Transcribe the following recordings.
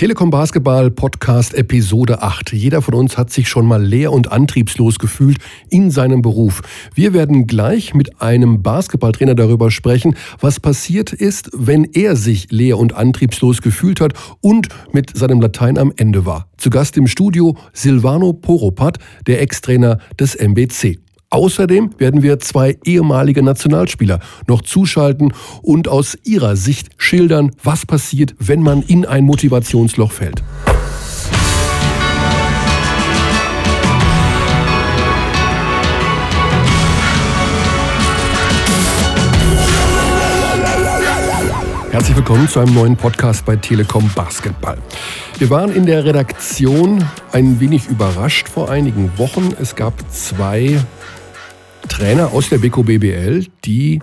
Telekom Basketball Podcast Episode 8. Jeder von uns hat sich schon mal leer und antriebslos gefühlt in seinem Beruf. Wir werden gleich mit einem Basketballtrainer darüber sprechen, was passiert ist, wenn er sich leer und antriebslos gefühlt hat und mit seinem Latein am Ende war. Zu Gast im Studio Silvano Poropat, der Ex-Trainer des MBC. Außerdem werden wir zwei ehemalige Nationalspieler noch zuschalten und aus ihrer Sicht schildern, was passiert, wenn man in ein Motivationsloch fällt. Herzlich willkommen zu einem neuen Podcast bei Telekom Basketball. Wir waren in der Redaktion ein wenig überrascht vor einigen Wochen. Es gab zwei Trainer aus der Beko BBL, die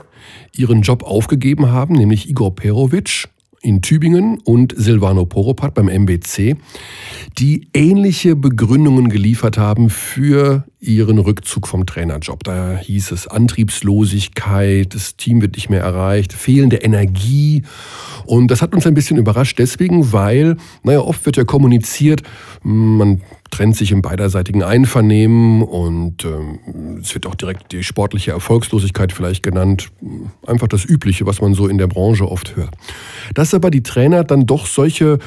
ihren Job aufgegeben haben, nämlich Igor Perovic in Tübingen und Silvano Poropat beim MBC, die ähnliche Begründungen geliefert haben für ihren Rückzug vom Trainerjob. Da hieß es Antriebslosigkeit, das Team wird nicht mehr erreicht, fehlende Energie. Und das hat uns ein bisschen überrascht deswegen, weil, naja, oft wird ja kommuniziert, man trennt sich im beiderseitigen Einvernehmen und ähm, es wird auch direkt die sportliche Erfolgslosigkeit vielleicht genannt. Einfach das Übliche, was man so in der Branche oft hört. Dass aber die Trainer dann doch solche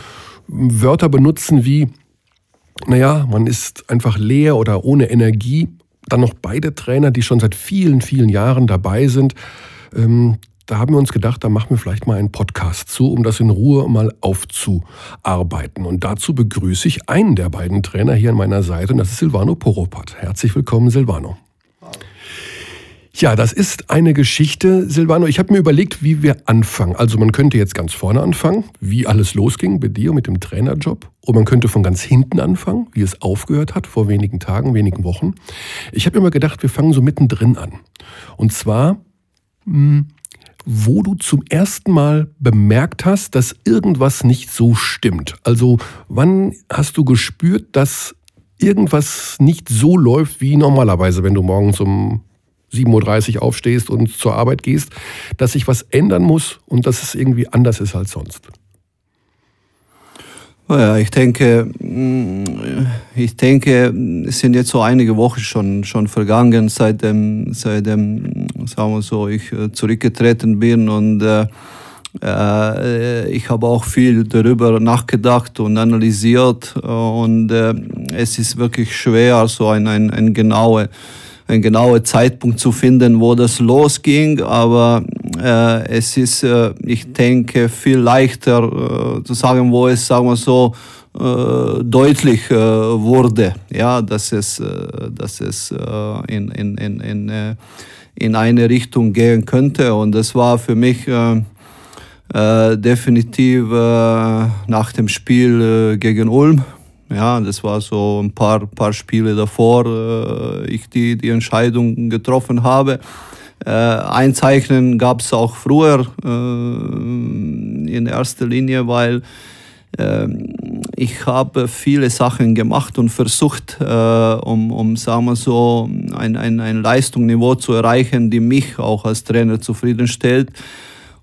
Wörter benutzen wie, naja, man ist einfach leer oder ohne Energie. Dann noch beide Trainer, die schon seit vielen, vielen Jahren dabei sind. Ähm, da haben wir uns gedacht, da machen wir vielleicht mal einen Podcast zu, um das in Ruhe mal aufzuarbeiten. Und dazu begrüße ich einen der beiden Trainer hier an meiner Seite, und das ist Silvano Poropat. Herzlich willkommen, Silvano. Ja, das ist eine Geschichte, Silvano. Ich habe mir überlegt, wie wir anfangen. Also man könnte jetzt ganz vorne anfangen, wie alles losging bei dir mit dem Trainerjob. Und man könnte von ganz hinten anfangen, wie es aufgehört hat vor wenigen Tagen, wenigen Wochen. Ich habe immer gedacht, wir fangen so mittendrin an. Und zwar hm, wo du zum ersten Mal bemerkt hast, dass irgendwas nicht so stimmt. Also wann hast du gespürt, dass irgendwas nicht so läuft wie normalerweise, wenn du morgens um 7.30 Uhr aufstehst und zur Arbeit gehst, dass sich was ändern muss und dass es irgendwie anders ist als sonst? Ja, ich denke, mm, ich denke, es sind jetzt so einige Wochen schon, schon vergangen, seitdem, seitdem, sagen wir so, ich äh, zurückgetreten bin und äh, äh, ich habe auch viel darüber nachgedacht und analysiert und äh, es ist wirklich schwer, so ein, ein, ein genaue einen genauen Zeitpunkt zu finden, wo das losging, aber äh, es ist, äh, ich denke, viel leichter äh, zu sagen, wo es, sagen wir so, äh, deutlich äh, wurde, ja, dass es, äh, dass es in, in, in, in, in eine Richtung gehen könnte. Und das war für mich definitiv nach dem Spiel gegen Ulm ja, das war so ein paar, paar Spiele davor, äh, ich die, die Entscheidung getroffen habe. Äh, Einzeichnen gab es auch früher äh, in erster Linie, weil äh, ich habe viele Sachen gemacht und versucht, äh, um, um sagen wir so, ein, ein, ein Leistungsniveau zu erreichen, die mich auch als Trainer zufriedenstellt.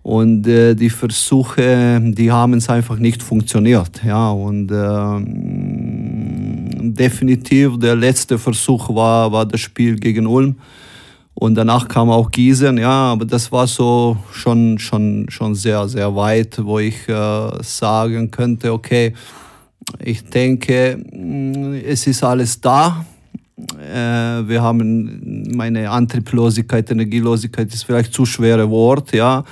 Und äh, die Versuche, die haben es einfach nicht funktioniert. Ja, und äh, definitiv der letzte Versuch war, war das Spiel gegen Ulm. Und danach kam auch Gießen, ja, aber das war so schon, schon, schon sehr, sehr weit, wo ich äh, sagen könnte, okay, ich denke, mm, es ist alles da. Äh, wir haben meine Antrieblosigkeit, Energielosigkeit ist vielleicht zu schwere Wort, ja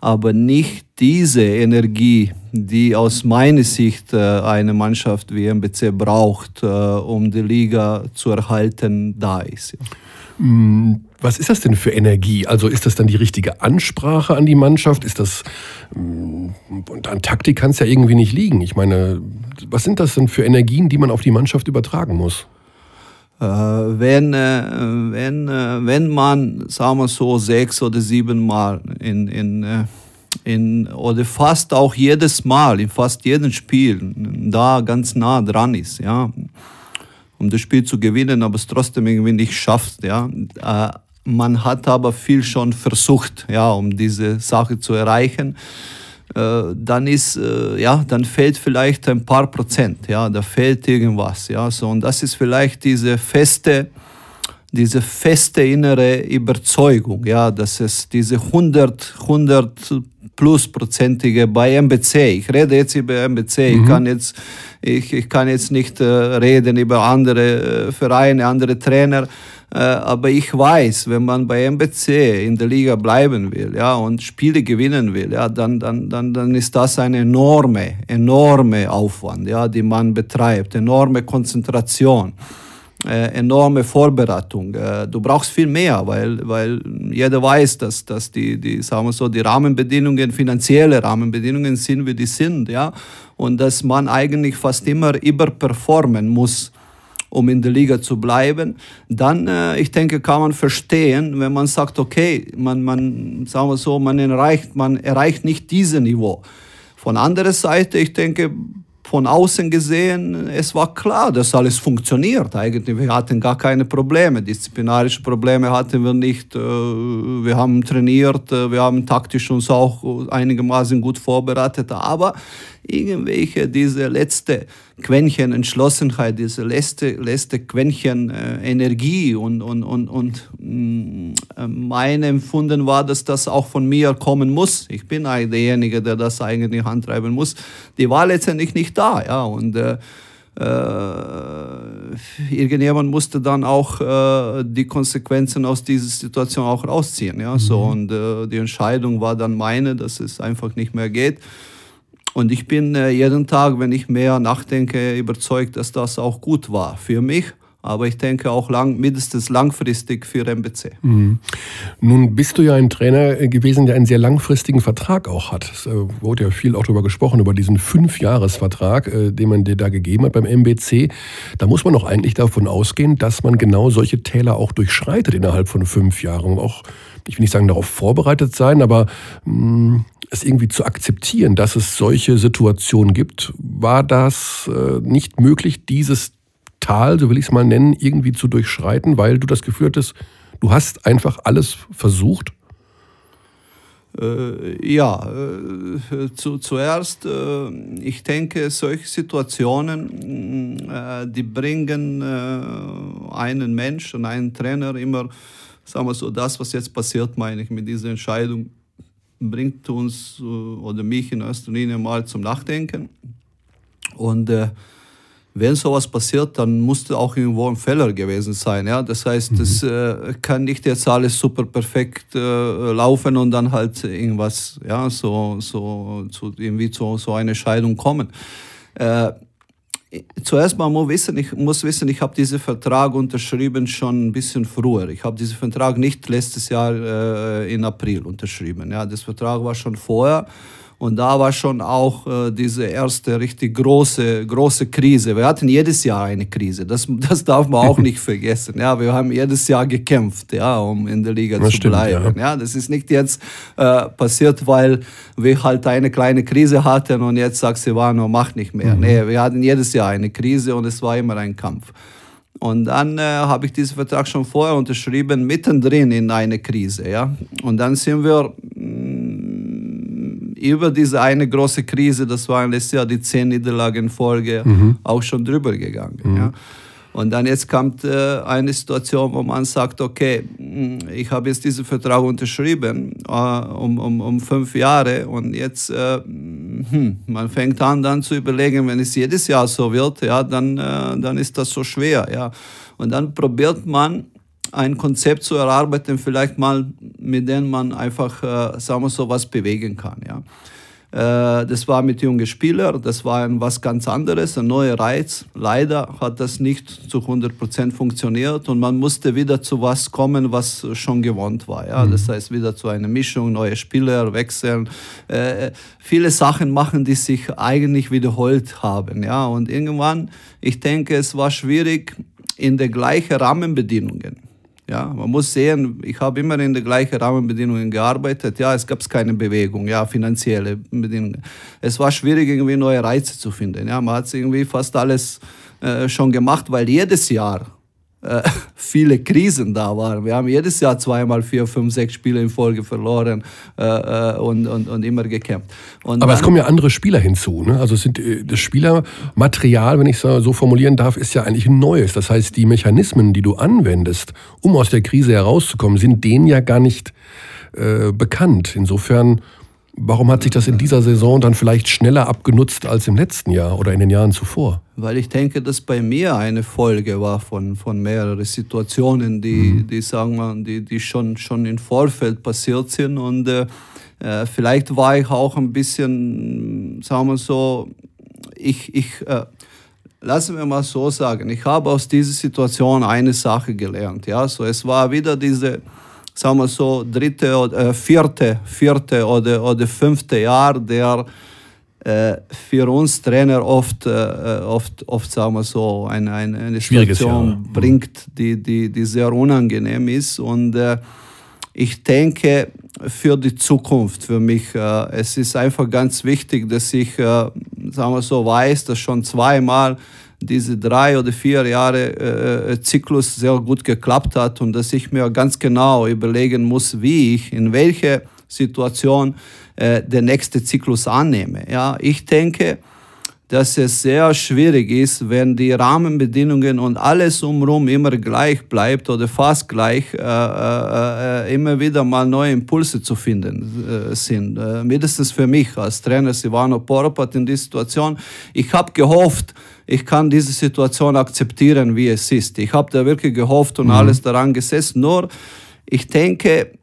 aber nicht diese Energie, die aus meiner Sicht äh, eine Mannschaft wie MBC braucht, äh, um die Liga zu erhalten, da ist. Mm, was ist das denn für Energie? Also ist das dann die richtige Ansprache an die Mannschaft? Ist das mm, und an Taktik kann es ja irgendwie nicht liegen. Ich meine, was sind das denn für Energien, die man auf die Mannschaft übertragen muss? Äh, wenn, äh, wenn, äh, wenn man, sagen wir so, sechs oder sieben Mal in, in, in, oder fast auch jedes Mal, in fast jedem Spiel, da ganz nah dran ist, ja, um das Spiel zu gewinnen, aber es trotzdem irgendwie nicht schafft, ja. Man hat aber viel schon versucht, ja, um diese Sache zu erreichen. Äh, dann ist, äh, ja, dann fehlt vielleicht ein paar Prozent, ja, da fehlt irgendwas, ja, so, und das ist vielleicht diese feste, diese feste innere Überzeugung, ja, dass es diese 100, 100 plus prozentige bei MBC. Ich rede jetzt über MBC. Mhm. Ich kann jetzt, ich, ich kann jetzt nicht äh, reden über andere äh, Vereine, andere Trainer. Äh, aber ich weiß, wenn man bei MBC in der Liga bleiben will, ja, und Spiele gewinnen will, ja, dann, dann, dann, dann ist das ein enorme, enorme Aufwand, ja, die man betreibt, enorme Konzentration äh, enorme Vorbereitung. Äh, du brauchst viel mehr, weil, weil jeder weiß, dass, dass die, die, sagen wir so, die Rahmenbedingungen, finanzielle Rahmenbedingungen sind, wie die sind, ja, und dass man eigentlich fast immer überperformen muss um in der Liga zu bleiben, dann, äh, ich denke, kann man verstehen, wenn man sagt, okay, man, man, sagen wir so, man erreicht, man erreicht nicht dieses Niveau. Von anderer Seite, ich denke, von außen gesehen, es war klar, dass alles funktioniert. Eigentlich, wir hatten gar keine Probleme. Disziplinarische Probleme hatten wir nicht. Äh, wir haben trainiert, äh, wir haben taktisch uns auch einigermaßen gut vorbereitet. Aber irgendwelche, diese letzte Quäntchen Entschlossenheit, diese letzte, letzte Quäntchen äh, Energie und, und, und, und mh, mm, mein Empfunden war, dass das auch von mir kommen muss. Ich bin eigentlich derjenige, der das eigentlich antreiben muss. Die war letztendlich nicht da, ja, und äh, äh, irgendjemand musste dann auch äh, die Konsequenzen aus dieser Situation auch rausziehen. Ja? Mhm. So, und äh, die Entscheidung war dann meine, dass es einfach nicht mehr geht. Und ich bin äh, jeden Tag, wenn ich mehr nachdenke, überzeugt, dass das auch gut war für mich. Aber ich denke auch lang, mindestens langfristig für MBC. Mhm. Nun bist du ja ein Trainer gewesen, der einen sehr langfristigen Vertrag auch hat. Es äh, wurde ja viel auch darüber gesprochen, über diesen Fünfjahresvertrag, äh, den man dir da gegeben hat beim MBC. Da muss man doch eigentlich davon ausgehen, dass man genau solche Täler auch durchschreitet innerhalb von fünf Jahren. Auch, ich will nicht sagen, darauf vorbereitet sein, aber mh, mm, es irgendwie zu akzeptieren, dass es solche Situationen gibt, war das äh, nicht möglich, dieses Tal, so will ich es mal nennen, irgendwie zu durchschreiten, weil du das Gefühl hattest, du hast einfach alles versucht? Äh, ja, äh, zu, zuerst, äh, ich denke, solche Situationen, äh, die bringen äh, einen Menschen, einen Trainer immer, sagen wir so, das, was jetzt passiert, meine ich, mit dieser Entscheidung bringt uns äh, oder mich in erster Linie mal zum Nachdenken. Und äh, wenn sowas passiert, dann musste auch irgendwo ein Fehler gewesen sein. Ja? Das heißt, mhm. das äh, kann nicht jetzt alles super perfekt äh, laufen und dann halt irgendwas, ja, so, so, so irgendwie zu so eine Scheidung kommen. Äh, zuerst mal muss wissen, ich muss wissen, ich habe diesen Vertrag unterschrieben schon ein bisschen früher. Ich habe diesen Vertrag nicht letztes Jahr äh, in April unterschrieben. Ja, das Vertrag war schon vorher. Und da war schon auch äh, diese erste richtig große, große Krise. Wir hatten jedes Jahr eine Krise. Das, das darf man auch nicht vergessen. Ja, wir haben jedes Jahr gekämpft, ja, um in der Liga das zu stimmt, bleiben. Ja. ja. das ist nicht jetzt äh, passiert, weil wir halt eine kleine Krise hatten und jetzt sagt Silvano, macht nicht mehr. Mhm. Nee, wir hatten jedes Jahr eine Krise und es war immer ein Kampf. Und dann äh, habe ich diesen Vertrag schon vorher unterschrieben, mittendrin in eine Krise. Ja? Und dann sind wir über diese eine große Krise, das waren letztes Jahr die zehn Niederlagen in Folge, mhm. auch schon drüber gegangen. Mhm. Ja. Und dann jetzt kommt äh, eine Situation, wo man sagt, okay, hm, ich habe jetzt diesen Vertrag unterschrieben äh, um, um, um fünf Jahre und jetzt, äh, hm, man fängt an dann zu überlegen, wenn es jedes Jahr so wird, ja, dann, äh, dann ist das so schwer. Ja. Und dann probiert man ein Konzept zu erarbeiten, vielleicht mal, mit dem man einfach, äh, sagen wir so, was bewegen kann. Ja. Äh, das war mit jungen Spielern, das war ein was ganz anderes, ein neuer Reiz. Leider hat das nicht zu 100 Prozent funktioniert und man musste wieder zu was kommen, was schon gewohnt war. Ja. Mhm. Das heißt, wieder zu einer Mischung, neue Spieler wechseln, äh, viele Sachen machen, die sich eigentlich wiederholt haben. Ja. Und irgendwann, ich denke, es war schwierig, in den gleichen Rahmenbedingungen ja, man muss sehen, ich habe immer in den gleichen Rahmenbedingungen gearbeitet. Ja, es gab keine Bewegung, ja, finanzielle Bedingungen. Es war schwierig, irgendwie neue Reize zu finden. Ja, man hat irgendwie fast alles äh, schon gemacht, weil jedes Jahr äh, viele Krisen da waren. Wir haben jedes Jahr zweimal vier, fünf, sechs Spiele in Folge verloren äh, äh und, und, und immer gekämpft. Und Aber es kommen ja andere Spieler hinzu. Ne? Also sind, äh, das Spielermaterial, wenn ich es so formulieren darf, ist ja eigentlich ein neues. Das heißt, die Mechanismen, die du anwendest, um aus der Krise herauszukommen, sind denen ja gar nicht äh, bekannt. Insofern Warum hat sich das in dieser Saison dann vielleicht schneller abgenutzt als im letzten Jahr oder in den Jahren zuvor? Weil ich denke, dass bei mir eine Folge war von, von mehreren Situationen, die, mhm. die, sagen wir, die, die schon, schon im Vorfeld passiert sind. Und äh, äh, vielleicht war ich auch ein bisschen, sagen wir so, ich, ich äh, lassen wir mal so sagen, ich habe aus dieser Situation eine Sache gelernt. Ja? So, es war wieder diese sagen wir so, dritte oder äh, vierte, vierte oder, oder fünfte Jahr, der äh, für uns Trainer oft, äh, oft, oft sagen wir so, eine, eine, eine Situation. Mhm. bringt, die, die, die sehr unangenehm ist. Und äh, ich denke, für die Zukunft, für mich, äh, es ist einfach ganz wichtig, dass ich, äh, sagen wir so, weiß, dass schon zweimal diese drei oder vier Jahre äh, äh, Zyklus sehr gut geklappt hat und dass ich mir ganz genau überlegen muss, wie ich in welche Situation äh, der nächste Zyklus annehme. Ja, ich denke, dass es sehr schwierig ist, wenn die Rahmenbedingungen und alles umherum immer gleich bleibt oder fast gleich, äh, äh, äh immer wieder mal neue Impulse zu finden äh, sind. Äh, mindestens für mich als Trainer Silvano Poropat in dieser Situation. Ich habe gehofft, ich kann diese Situation akzeptieren, wie es ist. Ich habe da wirklich gehofft und mhm. alles daran gesessen. Nur, ich denke,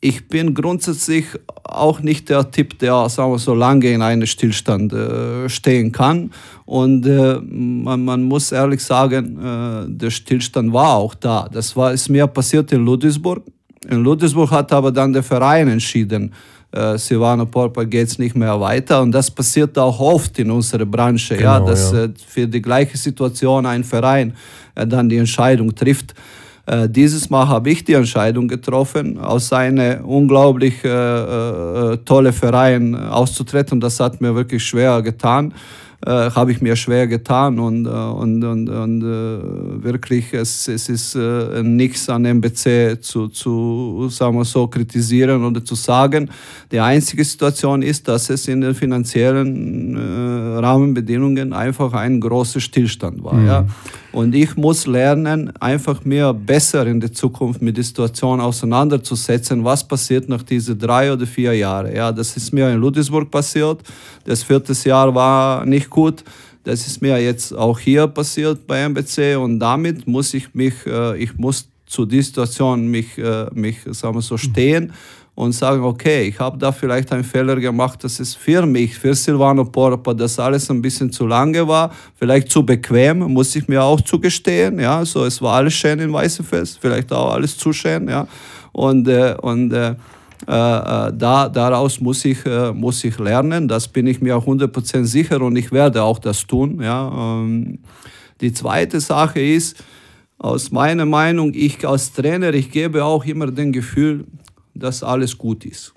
ich bin grundsätzlich auch nicht der Typ, der sagen wir, so lange in einem Stillstand äh, stehen kann. Und äh, man, man, muss ehrlich sagen, äh, der Stillstand war auch da. Das war, ist mir passiert in Ludwigsburg. In Ludwigsburg hat aber dann der Verein entschieden, äh, Silvano Porpa geht es nicht mehr weiter. Und das passiert auch oft in unserer Branche, genau, ja, dass ja. Äh, für die gleiche Situation ein Verein äh, dann die Entscheidung trifft. Äh, dieses Mal habe ich die Entscheidung getroffen, aus einem unglaublich äh, äh, tolle Verein auszutreten. Das hat mir wirklich schwer getan äh, habe ich mir schwer getan und, äh, und, und, und äh, wirklich, es, es ist äh, nichts an MBC zu, zu sagen wir so, kritisieren oder zu sagen. Die einzige Situation ist, dass es in den finanziellen äh, Rahmenbedingungen einfach ein großer Stillstand war. Mhm. Ja? Und ich muss lernen, einfach mir besser in der Zukunft mit der Situation auseinanderzusetzen, was passiert nach diesen drei oder vier Jahren. Ja, das ist mir in Ludwigsburg passiert. Das vierte Jahr war nicht gut. Das ist mir jetzt auch hier passiert bei MBC und damit muss ich mich, äh, ich muss zu dieser Situation mich, äh, mich sagen wir so, stehen und sagen, okay, ich habe da vielleicht einen Fehler gemacht, dass es für mich, für Silvano Porpa, das alles ein bisschen zu lange war, vielleicht zu bequem, muss ich mir auch zugestehen, ja, so es war alles schön in Weißefest, vielleicht auch alles zu schön, ja, und, äh, und äh, da, daraus muss ich, äh, muss ich lernen, das bin ich mir auch 100% sicher und ich werde auch das tun, ja. Ähm, die zweite Sache ist, aus meiner Meinung, ich als Trainer, ich gebe auch immer den Gefühl, dass alles gut ist.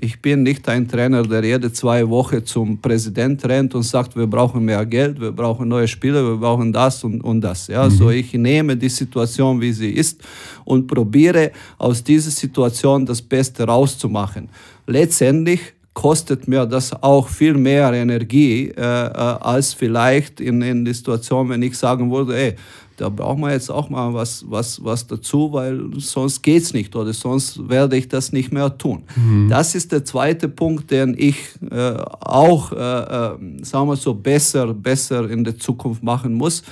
Ich bin nicht ein Trainer, der jede zwei Wochen zum Präsident rennt und sagt, wir brauchen mehr Geld, wir brauchen neue Spieler, wir brauchen das und, und das. Ja, mhm. so ich nehme die Situation, wie sie ist und probiere aus dieser Situation das Beste rauszumachen. Letztendlich kostet mir das auch viel mehr Energie äh, äh als vielleicht in, in der Situation, wenn ich sagen würde, ey, da brauchen wir jetzt auch mal was, was, was dazu, weil sonst geht es nicht oder sonst werde ich das nicht mehr tun. Mhm. Das ist der zweite Punkt, den ich äh, auch, äh, äh, sagen wir so, besser, besser in der Zukunft machen muss.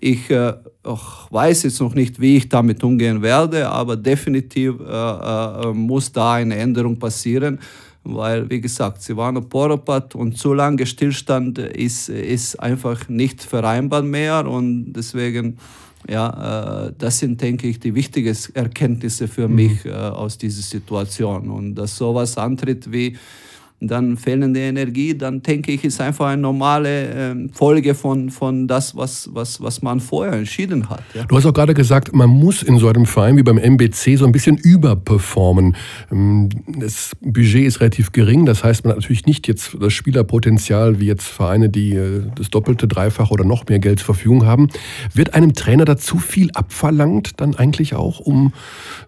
Ich äh, weiß jetzt noch nicht, wie ich damit umgehen werde, aber definitiv äh, äh, muss da eine Änderung passieren weil, wie gesagt, sie waren Poropat und zu lange Stillstand ist, ist einfach nicht vereinbar mehr und deswegen, ja, äh, das sind, denke ich, die wichtigsten Erkenntnisse für mhm. mich äh, aus dieser Situation und dass sowas antritt wie dann fehlende Energie, dann denke ich, ist einfach eine normale äh, Folge von, von das, was, was, was man vorher entschieden hat. Ja. Du hast auch gerade gesagt, man muss in so einem Verein wie beim MBC so ein bisschen überperformen. Ähm, das Budget ist relativ gering, das heißt, man hat natürlich nicht jetzt das Spielerpotenzial wie jetzt Vereine, die äh, das doppelte, dreifache oder noch mehr Geld zur Verfügung haben. Wird einem Trainer da zu viel abverlangt dann eigentlich auch, um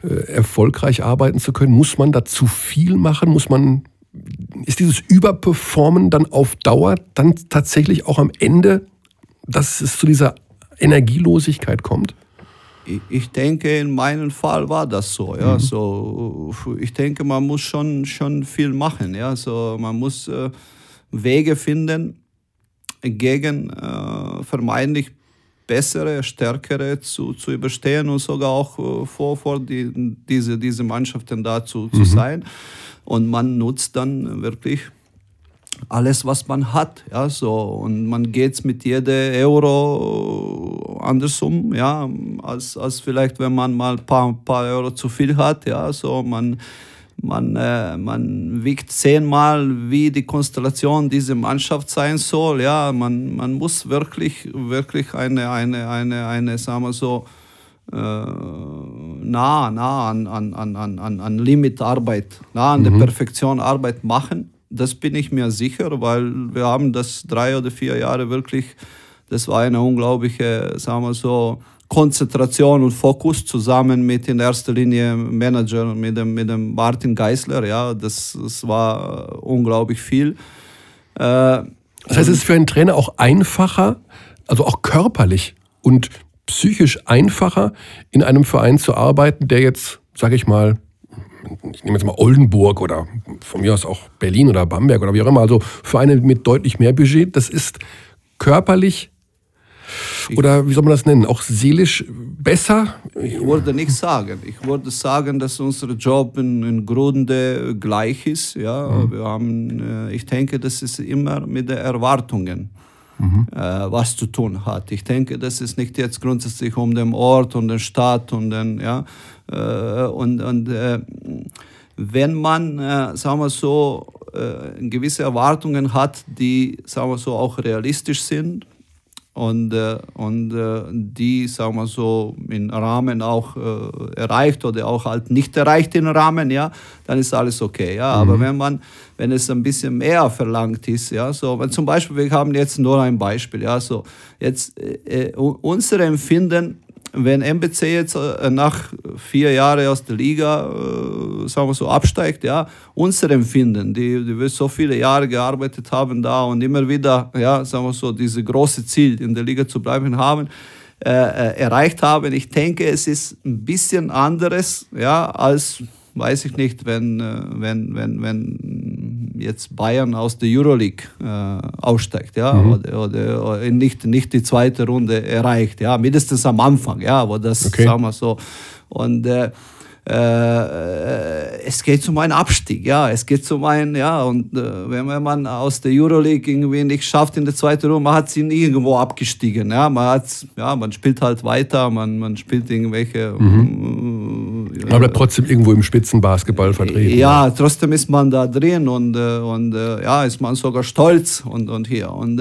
äh, erfolgreich arbeiten zu können? Muss man da zu viel machen? Muss man ist dieses Überperformen dann auf Dauer dann tatsächlich auch am Ende, dass es zu dieser Energielosigkeit kommt? Ich denke, in meinem Fall war das so. Ja. Mhm. So, ich denke, man muss schon, schon viel machen. Ja. So, man muss äh, Wege finden, gegen äh, vermeintlich bessere, stärkere zu, zu überstehen und sogar auch äh, vor, vor die, diese, diese Mannschaften da zu, zu mhm. sein. Und man nutzt dann wirklich alles, was man hat. Ja, so. Und man geht mit jedem Euro anders um, ja, als, als vielleicht, wenn man mal ein paar, paar Euro zu viel hat. Ja, so. man, man, äh, man wiegt zehnmal, wie die Konstellation dieser Mannschaft sein soll. Ja, man, man muss wirklich, wirklich eine, eine, eine, eine sagen wir so, äh, nah, nah an, an, an, an, an Limitarbeit, nah an mhm. der Perfektion Arbeit machen. Das bin ich mir sicher, weil wir haben das drei oder vier Jahre wirklich, das war eine unglaubliche, sagen wir so, Konzentration und Fokus zusammen mit in erster Linie Manager, mit dem, mit dem Martin Geisler. Ja, das, das war unglaublich viel. Äh, das heißt, es ist für einen Trainer auch einfacher, also auch körperlich und psychisch einfacher, in einem Verein zu arbeiten, der jetzt, sage ich mal, ich nehme jetzt mal Oldenburg oder von mir aus auch Berlin oder Bamberg oder wie auch immer, also Vereine mit deutlich mehr Budget, das ist körperlich oder wie soll man das nennen, auch seelisch besser? Ich würde nicht sagen. Ich würde sagen, dass unser Job in, in Grunde gleich ist. Ja, mhm. wir haben, äh, ich denke, das ist immer mit den Erwartungen mhm. äh, was zu tun hat. Ich denke, das ist nicht jetzt grundsätzlich um den Ort und den Stadt und den, ja, äh, und, und wenn man, äh, sagen wir so, äh, gewisse Erwartungen hat, die, sagen wir so, auch realistisch sind, und, äh, und äh, die, sagen wir so, im Rahmen auch äh, erreicht oder auch halt nicht erreicht im Rahmen, ja, dann ist alles okay. Ja. Mhm. Aber wenn man, wenn es ein bisschen mehr verlangt ist, ja, so, wenn zum Beispiel, wir haben jetzt nur ein Beispiel, ja, so, jetzt äh, äh unser Empfinden wenn MBC jetzt äh, nach vier Jahren aus der Liga, äh, sagen wir so, absteigt, ja, unser Empfinden, die, die wir so viele Jahre gearbeitet haben da und immer wieder, ja, sagen wir so, dieses große Ziel in der Liga zu bleiben haben, äh, äh, erreicht haben. Ich denke, es ist ein bisschen anderes, ja, als, weiß ich nicht, wenn, wenn, wenn, wenn jetzt Bayern aus der Euroleague äh, aussteigt, ja, mhm. oder, oder, nicht, nicht die zweite Runde erreicht, ja, mindestens am Anfang, ja, wo das, okay. sagen wir so. Und äh, äh, es geht um einen Abstieg, ja, es geht um einen, ja, und äh, wenn, man aus der Euroleague irgendwie nicht schafft in der zweiten Runde, man hat sie irgendwo abgestiegen, ja, man hat, ja, man spielt halt weiter, man, man spielt irgendwelche. Mhm. Äh, man bleibt trotzdem irgendwo im Spitzenbasketball vertreten. Ja, ja, trotzdem ist man da drin und, äh, und äh, ja, ist man sogar stolz und, und hier und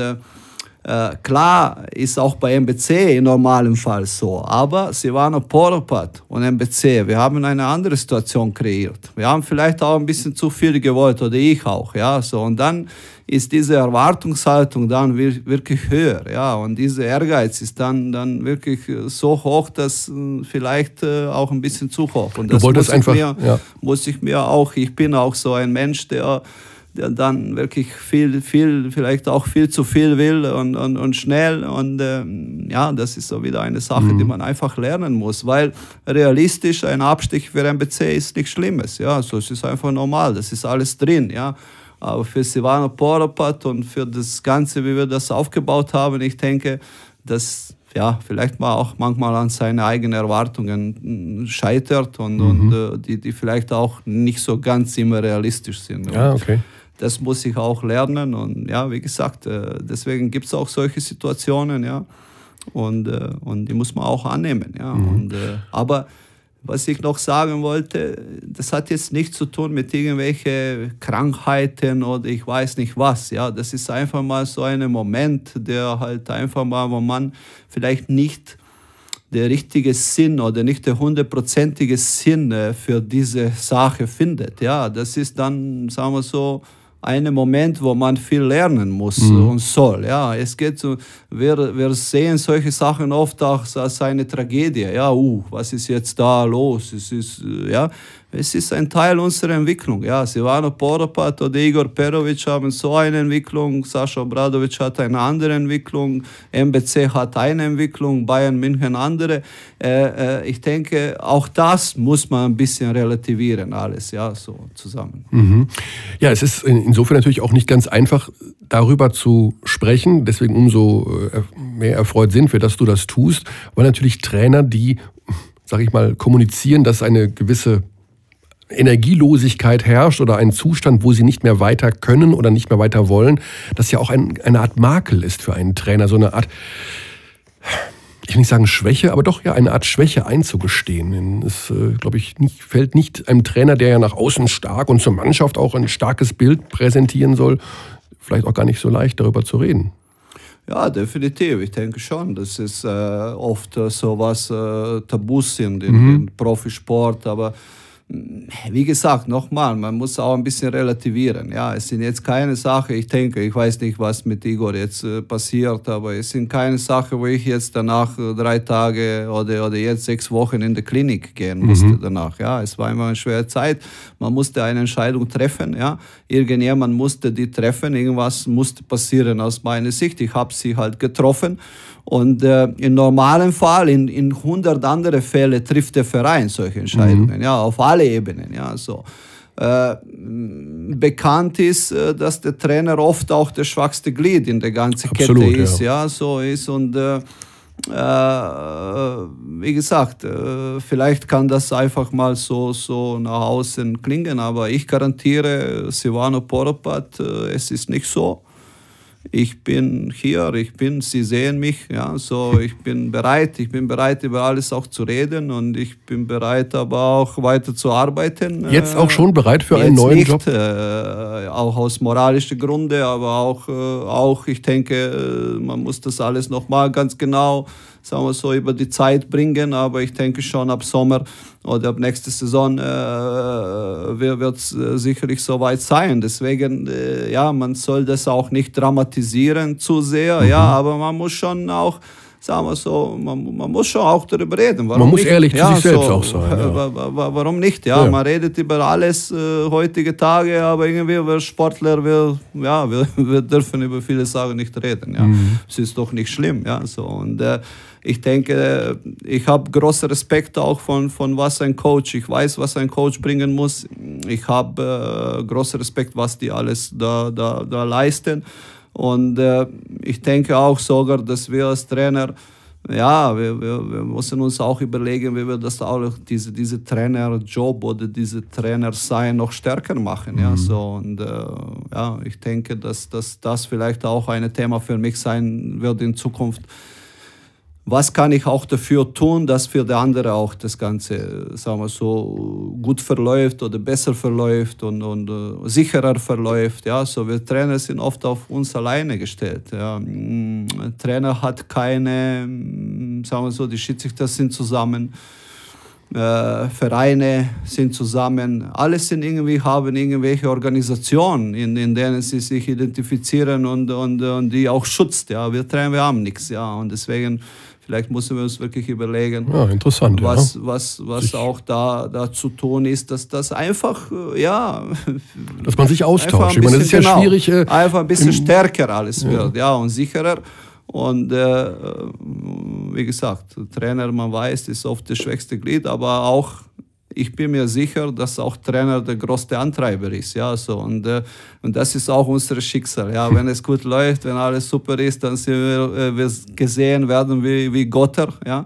äh, klar ist auch bei MBC im normalen Fall so, aber Silvano Poropat und MBC, wir haben eine andere Situation kreiert. Wir haben vielleicht auch ein bisschen zu viel gewollt oder ich auch, ja, so und dann ist diese Erwartungshaltung dann wirklich höher, ja, und dieser Ehrgeiz ist dann, dann wirklich so hoch, dass äh, vielleicht äh, auch ein bisschen zu hoch. Und das du wolltest muss einfach, mir, ja. muss ich mir auch, ich bin auch so ein Mensch, der der dann wirklich viel, viel, vielleicht auch viel zu viel will und, und, und schnell. Und äh, ja, das ist so wieder eine Sache, mhm. die man einfach lernen muss, weil realistisch ein Abstich für MBC ist nichts Schlimmes. Ja, also es ist einfach normal, das ist alles drin. Ja. Aber für Silvano Poropat und für das Ganze, wie wir das aufgebaut haben, ich denke, dass ja, vielleicht mal auch manchmal an seine eigenen Erwartungen scheitert und, mhm. und äh, die, die vielleicht auch nicht so ganz immer realistisch sind. Ja, okay das muss ich auch lernen. Und ja, wie gesagt, äh, deswegen gibt es auch solche Situationen, ja. Und, äh, und die muss man auch annehmen, ja. Mhm. Und, äh, aber was ich noch sagen wollte, das hat jetzt nichts zu tun mit irgendwelchen Krankheiten oder ich weiß nicht was. Ja, das ist einfach mal so ein Moment, der halt einfach mal, wo man vielleicht nicht der richtige Sinn oder nicht der hundertprozentige Sinn für diese Sache findet. Ja, das ist dann, sagen wir so, ein Moment, wo man viel lernen muss mhm. und soll. Ja, es geht so, wir, wir sehen solche Sachen oft auch als eine Tragödie. Ja, uh, was ist jetzt da los? Es ist, ja, es ist ein Teil unserer Entwicklung. Ja, Silvano Poropat oder Igor Perovic haben so eine Entwicklung, Sascha Obradovic hat eine andere Entwicklung, MBC hat eine Entwicklung, Bayern München andere. Äh, äh, ich denke, auch das muss man ein bisschen relativieren, alles, ja, so zusammen. Mhm. Ja, es ist insofern natürlich auch nicht ganz einfach, darüber zu sprechen. Deswegen umso äh, mehr erfreut sind wir, dass du das tust, weil natürlich Trainer, die sag ich mal, kommunizieren, dass eine gewisse Energielosigkeit herrscht oder ein Zustand, wo sie nicht mehr weiter können oder nicht mehr weiter wollen, das ja auch ein, eine Art Makel ist für einen Trainer, so eine Art, ich will nicht sagen Schwäche, aber doch ja eine Art Schwäche einzugestehen. Es, äh, glaube ich, nicht, fällt nicht einem Trainer, der ja nach außen stark und zur Mannschaft auch ein starkes Bild präsentieren soll, vielleicht auch gar nicht so leicht darüber zu reden. Ja, definitiv. Ich denke schon, dass es äh, oft äh, so was äh, Tabus sind im mhm. Profisport, aber wie gesagt, nochmal, man muss auch ein bisschen relativieren. Ja, es sind jetzt keine Sachen, ich denke, ich weiß nicht, was mit Igor jetzt äh, passiert, aber es sind keine Sachen, wo ich jetzt danach äh, drei Tage oder, oder jetzt sechs Wochen in die Klinik gehen musste mhm. danach. Ja, es war immer eine schwere Zeit. Man musste eine Entscheidung treffen. Ja, irgendjemand musste die treffen. Irgendwas musste passieren aus meiner Sicht. Ich habe sie halt getroffen und äh, im normalen Fall, in, in 100 andere Fälle, trifft der Verein solche Entscheidungen, mhm. ja, auf alle Ebenen. Ja, so. Äh, bekannt ist, äh, dass der Trainer oft auch das schwachste Glied in der ganzen Absolut, Kette ist, ja. ja. so ist und äh, äh, wie gesagt, äh, vielleicht kann das einfach mal so, so nach außen klingen, aber ich garantiere Silvano Poropat, es ist nicht so ich bin hier, ich bin, Sie sehen mich, ja, so ich bin bereit, ich bin bereit über alles auch zu reden und ich bin bereit aber auch weiter zu arbeiten. Jetzt auch schon bereit für einen neuen nicht, Job? Äh, auch aus moralischen Gründen, aber auch, äh, auch ich denke, äh, man muss das alles nochmal ganz genau sagen wir so, über die Zeit bringen. Aber ich denke schon ab Sommer oder ab nächster Saison äh, wird es äh, sicherlich soweit sein. Deswegen, äh, ja, man soll das auch nicht dramatisieren zu sehr, mhm. ja, aber man muss schon auch sagen wir so, man, man, muss schon auch darüber reden. Warum man muss nicht? ehrlich zu ja, sich selbst so, auch sein. Ja. Warum nicht? Ja, ja, man redet über alles äh, heutige Tage, aber irgendwie wir Sportler, wir, ja, wir, wir dürfen über viele Sachen nicht reden. Ja, mhm. es ist doch nicht schlimm. Ja, so und äh, ich denke, ich habe großen Respekt auch von, von was ein Coach, ich weiß, was ein Coach bringen muss. Ich habe äh, großen Respekt, was die alles da, da, da leisten. Und äh, ich denke auch sogar, dass wir als Trainer, ja, wir, wir, wir, müssen uns auch überlegen, wie wir das auch, diese, diese Trainerjob oder diese Trainer sein noch stärker machen. Mhm. Ja, so, und äh, ja, ich denke, dass, dass das vielleicht auch ein Thema für mich sein wird in Zukunft was kann ich auch dafür tun, dass für die andere auch das Ganze, sagen wir so, gut verläuft oder besser verläuft und, und uh, sicherer verläuft. Ja, so wir Trainer sind oft auf uns alleine gestellt. Ja. Ein mm, Trainer hat keine, mm, sagen wir so, die Schiedsrichter sind zusammen. Äh, Vereine sind zusammen, alles sind irgendwie, haben irgendwelche Organisationen, in, in denen sie sich identifizieren und, und, und die auch schützt. Ja. Wir Trainer, wir haben nichts. Ja. Und deswegen Vielleicht müssen wir uns wirklich überlegen, ja, interessant, was, ja. was, was auch da, da zu tun ist, dass das einfach, äh, ja. Dass man sich austauscht. Ich meine, das ist ja genau, schwierig. Äh, einfach ein bisschen stärker alles ja. wird, ja, und sicherer. Und äh, wie gesagt, Trainer, man weiß, ist oft das schwächste Glied, aber auch ich bin mir sicher, dass auch Trainer der größte Antreiber ist. Ja, so. und, äh, und das ist auch unser Schicksal. Ja, wenn es gut läuft, wenn alles super ist, dann sind wir, äh, wir gesehen werden wie, wie Götter. Ja.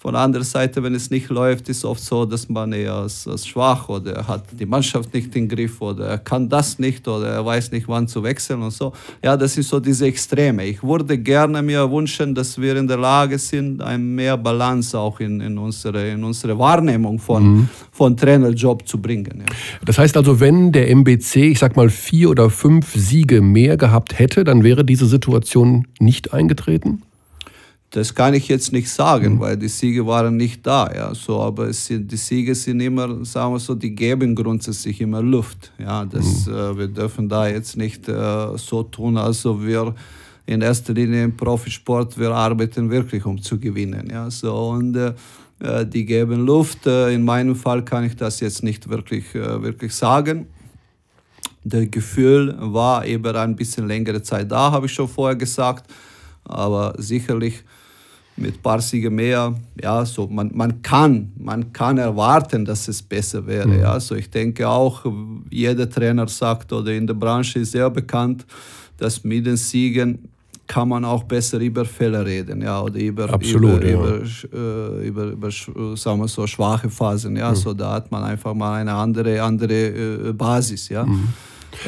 Von der anderen Seite, wenn es nicht läuft, ist es oft so, dass man eher als, als schwach oder hat die Mannschaft nicht im Griff oder er kann das nicht oder er weiß nicht, wann zu wechseln und so. Ja, das sind so diese Extreme. Ich würde gerne mir wünschen, dass wir in der Lage sind, ein mehr Balance auch in, in, unsere, in unsere Wahrnehmung von, mhm. von Trainerjob zu bringen. Ja. Das heißt also, wenn der MBC, ich sag mal, vier oder fünf Siege mehr gehabt hätte, dann wäre diese Situation nicht eingetreten? Das kann ich jetzt nicht sagen, mhm. weil die Siege waren nicht da. Ja, so, aber sind, die Siege sind immer, sagen wir so, die geben grundsätzlich immer Luft. Ja, das, mhm. äh, wir dürfen da jetzt nicht äh, so tun, als ob wir in erster Linie im Profisport, wir arbeiten wirklich, um zu gewinnen. Ja, so, und äh, äh die geben Luft. Äh, in meinem Fall kann ich das jetzt nicht wirklich, äh, wirklich sagen. Das Gefühl war eben ein bisschen längere Zeit da, habe ich schon vorher gesagt. Aber sicherlich mit ein paar Siegen mehr, ja, so man, man, kann, man kann erwarten, dass es besser wäre. Mhm. Ja. So ich denke auch, jeder Trainer sagt oder in der Branche ist sehr bekannt, dass mit den Siegen kann man auch besser über Fehler reden, ja, oder über, Absolut, über, ja. über, äh, über, über, sagen wir so, schwache Phasen, ja, mhm. so da hat man einfach mal eine andere, andere äh, Basis, ja. Mhm.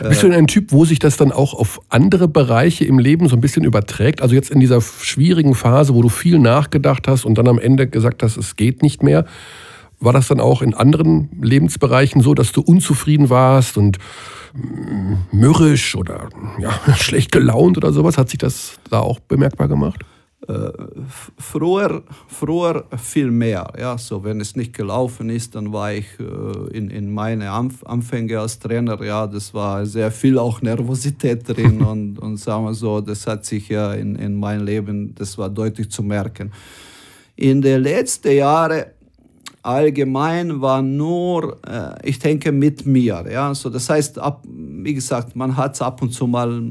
Bist du denn ein Typ, wo sich das dann auch auf andere Bereiche im Leben so ein bisschen überträgt? Also jetzt in dieser schwierigen Phase, wo du viel nachgedacht hast und dann am Ende gesagt hast, es geht nicht mehr. War das dann auch in anderen Lebensbereichen so, dass du unzufrieden warst und mm, mürrisch oder ja, schlecht gelaunt oder sowas? Hat sich das da auch bemerkbar gemacht? Äh, früher, früher viel mehr. Ja, so wenn es nicht gelaufen ist, dann war ich äh, in, in meine Anf Anfänge als Trainer, ja, das war sehr viel auch Nervosität drin und, und sagen wir so, das hat sich ja in, in meinem Leben, das war deutlich zu merken. In den letzten Jahren allgemein war nur, äh, ich denke, mit mir. Ja? So, das heißt, ab, wie gesagt, man hat ab und zu mal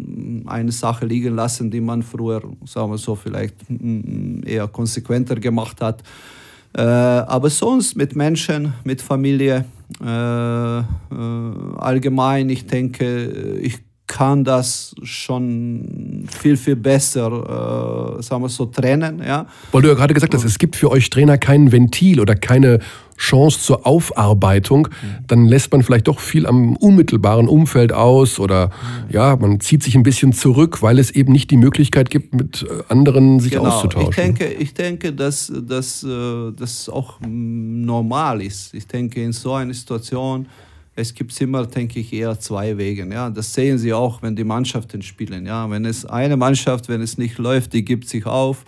eine Sache liegen lassen, die man früher, sagen wir so, vielleicht mm, eher konsequenter gemacht hat. Äh, aber sonst mit Menschen, mit Familie, äh, äh allgemein, ich denke, ich kann das schon viel, viel besser, äh, sagen wir so, trennen. Ja. Weil du ja gerade gesagt hast, es gibt für euch Trainer kein Ventil oder keine Chance zur Aufarbeitung, mhm. dann lässt man vielleicht doch viel am unmittelbaren Umfeld aus oder mhm. ja, man zieht sich ein bisschen zurück, weil es eben nicht die Möglichkeit gibt, mit äh, anderen sich genau. auszutauschen. Ich denke, ich denke dass, dass äh, das auch normal ist. Ich denke, in so einer Situation es gibt immer, denke ich, eher zwei Wege. Ja? Das sehen Sie auch, wenn die Mannschaften spielen. Ja? Wenn es eine Mannschaft, wenn es nicht läuft, die gibt sich auf.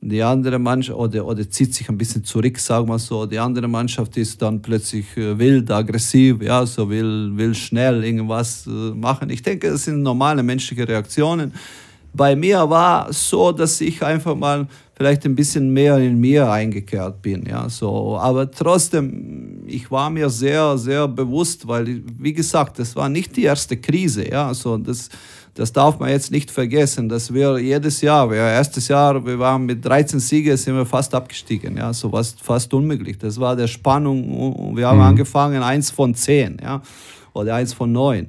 Die andere Mannschaft oder, oder zieht sich ein bisschen zurück, sagen wir so. Die andere Mannschaft ist dann plötzlich äh, wild, aggressiv, ja, so will, will schnell irgendwas äh, machen. Ich denke, das sind normale menschliche Reaktionen. Bei mir war so, dass ich einfach mal vielleicht ein bisschen mehr in mir eingekehrt bin. Ja, so. Aber trotzdem, ich war mir sehr, sehr bewusst, weil, wie gesagt, das war nicht die erste Krise. Ja, so das, das darf man jetzt nicht vergessen, dass wir jedes Jahr, wir erstes Jahr, wir waren mit 13 Siegen, sind wir fast abgestiegen. Ja, so was fast unmöglich. Das war der Spannung. Wir haben mhm. angefangen, eins von zehn, ja, oder eins von neun.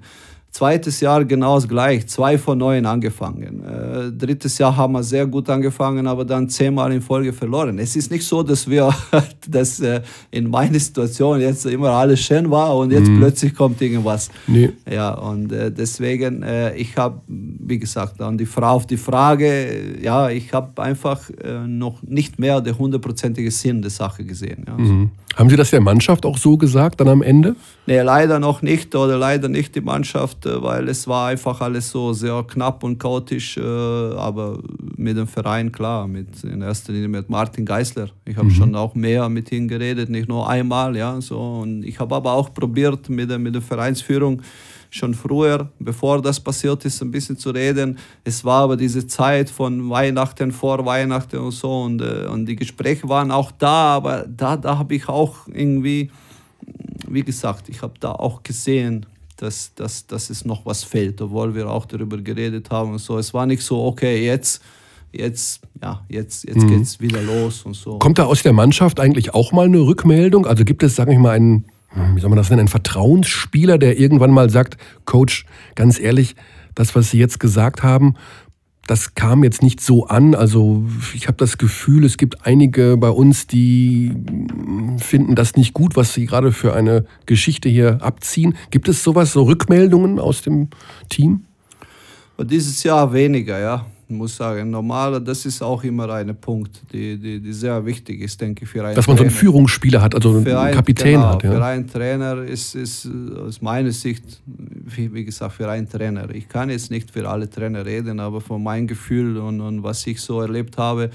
Zweites Jahr genau das gleich, zwei von neun angefangen. Äh, drittes Jahr haben wir sehr gut angefangen, aber dann zehnmal in Folge verloren. Es ist nicht so, dass wir, dass äh, in meiner Situation jetzt immer alles schön war und jetzt mhm. plötzlich kommt irgendwas. Nee. Ja, und äh, deswegen, ich habe, wie gesagt, dann die Frau auf die Frage, ja, ich habe einfach noch nicht mehr der hundertprozentige Sinn der Sache gesehen. Ja. Mhm. Haben Sie das der Mannschaft auch so gesagt dann am Ende? Nee, leider noch nicht oder leider nicht die Mannschaft, äh, weil es war einfach alles so sehr knapp und chaotisch. Äh, aber mit dem Verein, klar, mit, in erster Linie mit Martin Geisler. Ich habe mhm. schon auch mehr mit ihm geredet, nicht nur einmal. Ja, so. Und ich habe aber auch probiert mit der, mit der Vereinsführung, schon früher, bevor das passiert ist, ein bisschen zu reden. Es war aber diese Zeit von Weihnachten, vor Weihnachten und so und, äh, und die Gespräche waren auch da, aber da, da habe ich auch irgendwie, wie gesagt, ich habe da auch gesehen, dass, dass, dass es noch was fehlt, obwohl wir auch darüber geredet haben und so. Es war nicht so, okay, jetzt jetzt, ja, jetzt, jetzt mhm. geht es wieder los und so. Kommt da aus der Mannschaft eigentlich auch mal eine Rückmeldung? Also gibt es, sage ich mal, einen wie soll man das nennen, ein Vertrauensspieler, der irgendwann mal sagt, Coach, ganz ehrlich, das, was Sie jetzt gesagt haben, das kam jetzt nicht so an. Also ich habe das Gefühl, es gibt einige bei uns, die finden das nicht gut, was sie gerade für eine Geschichte hier abziehen. Gibt es sowas, so Rückmeldungen aus dem Team? Dieses Jahr weniger, ja muss sagen, normal, das ist auch immer ein Punkt, die, die, die sehr wichtig ist, denke ich, für einen Dass man Trainer. so einen Führungsspieler hat, also einen ein, Kapitän genau, hat. Ja. Für einen Trainer ist, ist aus meiner Sicht, wie, wie, gesagt, für einen Trainer. Ich kann jetzt nicht für alle Trainer reden, aber von meinem Gefühl und, und was ich so erlebt habe,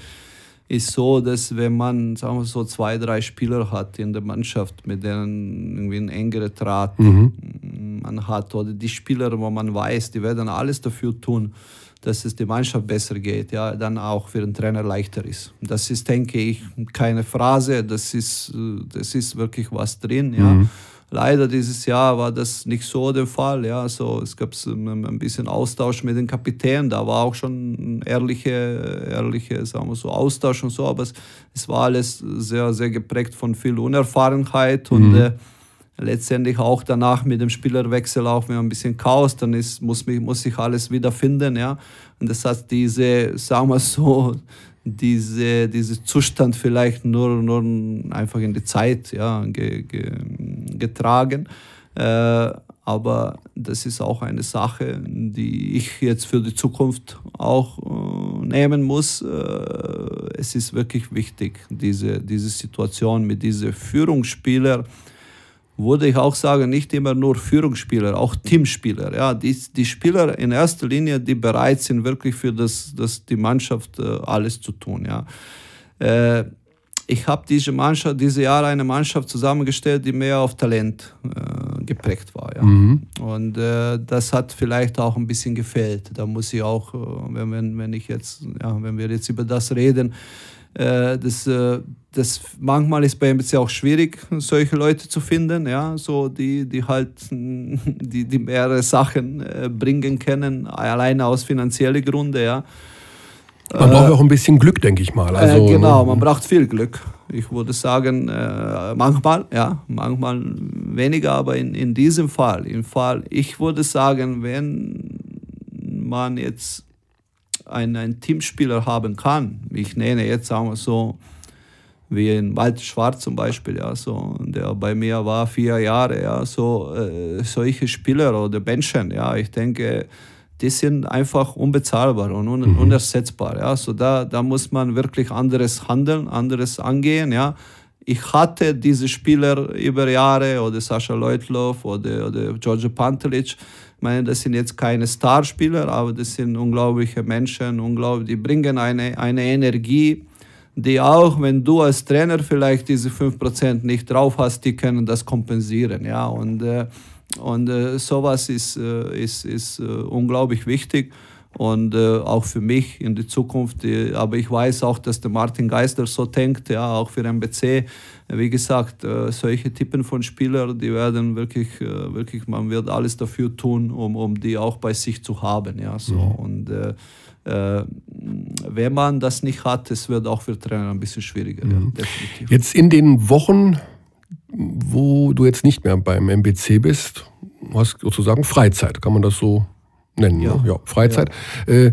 ist so, dass wenn man sagen wir so zwei, drei Spieler hat in der Mannschaft, mit denen irgendwie ein engerer Draht mhm. man hat, oder die Spieler, wo man weiß, die werden alles dafür tun, dass es der Mannschaft besser geht, ja, dann auch für den Trainer leichter ist. Das ist, denke ich, keine Phrase, das ist, das ist wirklich was drin, ja. Mhm. Leider dieses Jahr war das nicht so der Fall. Ja. So, es gab ein bisschen Austausch mit den Kapitänen, da war auch schon ehrliche, ehrliche sagen wir so, Austausch und so, aber es, es war alles sehr, sehr geprägt von viel Unerfahrenheit und mhm. äh, letztendlich auch danach mit dem Spielerwechsel auch wenn ein bisschen Chaos, dann ist, muss, mich, muss ich alles wieder finden. Ja? Und das heißt, diese, sagen wir so, diese, dieser Zustand vielleicht nur, nur einfach in die Zeit ja, ge, ge, getragen. Äh, aber das ist auch eine Sache, die ich jetzt für die Zukunft auch äh, nehmen muss. Äh, es ist wirklich wichtig, diese, diese Situation mit diesen Führungsspielern würde ich auch sagen, nicht immer nur Führungsspieler, auch Teamspieler. Ja, die, die Spieler in erster Linie, die bereit sind, wirklich für das, das die Mannschaft äh, alles zu tun. Ja. Äh, ich habe diese Mannschaft, diese Jahre eine Mannschaft zusammengestellt, die mehr auf Talent äh, geprägt war. Ja. Mhm. Und äh, das hat vielleicht auch ein bisschen gefehlt. Da muss ich auch, äh, wenn, wenn, wenn ich jetzt, ja, wenn wir jetzt über das reden, äh, das, äh, das manchmal ist bei MBC auch schwierig, solche Leute zu finden, ja, so die, die halt die, die mehrere Sachen äh, bringen können, alleine aus finanziellen Gründen, ja. Man braucht auch ein bisschen Glück, denke ich mal. Also, genau, ne? man braucht viel Glück. Ich würde sagen, manchmal, ja, manchmal weniger, aber in, in diesem Fall, im Fall, ich würde sagen, wenn man jetzt einen Teamspieler haben kann. Ich nenne jetzt, sagen wir so, wie in Walter Schwarz zum Beispiel, ja, so, der bei mir war vier Jahre, ja, so äh, solche Spieler oder Menschen, ja, ich denke, die sind einfach unbezahlbar und un mhm. unersetzbar, ja, so da, da muss man wirklich anderes handeln, anderes angehen, ja. Ich hatte diese Spieler über Jahre oder Sascha Leutloff oder, oder George Pantelic, ich meine, das sind jetzt keine Starspieler, aber das sind unglaubliche Menschen, unglaublich, die bringen eine, eine Energie, die auch, wenn du als Trainer vielleicht diese 5% nicht drauf hast, die können das kompensieren. Ja? Und, äh, und äh, sowas ist, äh, ist, ist äh, unglaublich wichtig und äh, auch für mich in die Zukunft. Äh, aber ich weiß auch, dass der Martin Geister so denkt, ja, auch für MBC. Wie gesagt, äh, solche Typen von Spielern, die werden wirklich, äh, wirklich, man wird alles dafür tun, um, um die auch bei sich zu haben. Ja, so. Mhm. Und äh, wenn man das nicht hat, es wird auch für Trainer ein bisschen schwieriger. Mhm. Ja, jetzt in den Wochen, wo du jetzt nicht mehr beim MBC bist, hast sozusagen Freizeit, kann man das so nennen. Ja, ne? ja Freizeit. Ja. Äh,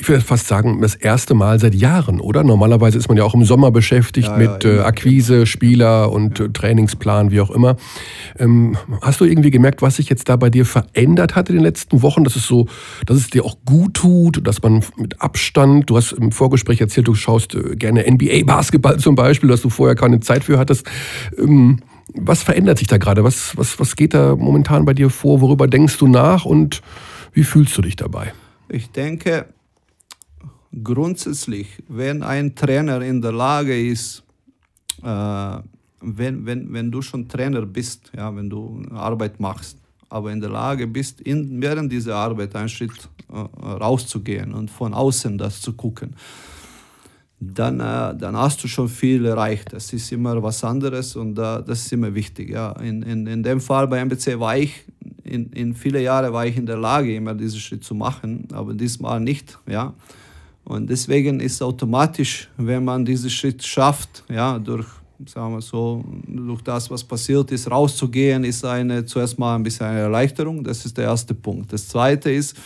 ich würde fast sagen, das erste Mal seit Jahren, oder? Normalerweise ist man ja auch im Sommer beschäftigt ja, mit ja, äh, Akquise, Spieler und äh, Trainingsplan, wie auch immer. Ähm, hast du irgendwie gemerkt, was sich jetzt da bei dir verändert hat in den letzten Wochen? Dass es so, dass es dir auch gut tut, dass man mit Abstand, du hast im Vorgespräch erzählt, du schaust äh, gerne NBA-Basketball zum Beispiel, dass du vorher keine Zeit für hattest. Ähm, was verändert sich da gerade? Was, was, was geht da momentan bei dir vor? Worüber denkst du nach und wie fühlst du dich dabei? Ich denke, grundsätzlich, wenn ein Trainer in der Lage ist, äh, wenn, wenn, wenn du schon Trainer bist, ja, wenn du Arbeit machst, aber in der Lage bist, in, während dieser Arbeit einen Schritt äh, rauszugehen und von außen das zu gucken, dann, äh, dann hast du schon viel erreicht. Das ist immer was anderes und äh, das ist immer wichtig. Ja. In, in, in dem Fall bei MBC war ich, in, in viele Jahre war ich in der Lage, immer diesen Schritt zu machen, aber diesmal nicht. Ja. Und deswegen ist automatisch, wenn man diesen Schritt schafft, ja, durch, sagen wir so, durch das, was passiert ist, rauszugehen, ist eine, zuerst mal ein bisschen eine Erleichterung. Das ist der erste Punkt. Das zweite ist,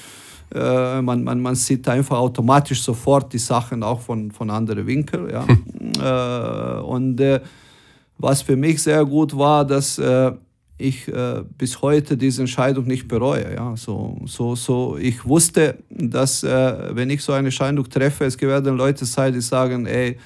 Äh, man, man, man sieht einfach automatisch sofort die Sachen auch von, von anderen Winkeln. Ja. Hm. Äh, und äh, was für mich sehr gut war, dass äh, ich äh, bis heute diese Entscheidung nicht bereue. Ja. So, so, so, ich wusste, dass äh, wenn ich so eine Entscheidung treffe, es werden Leute sein, die sagen, ey,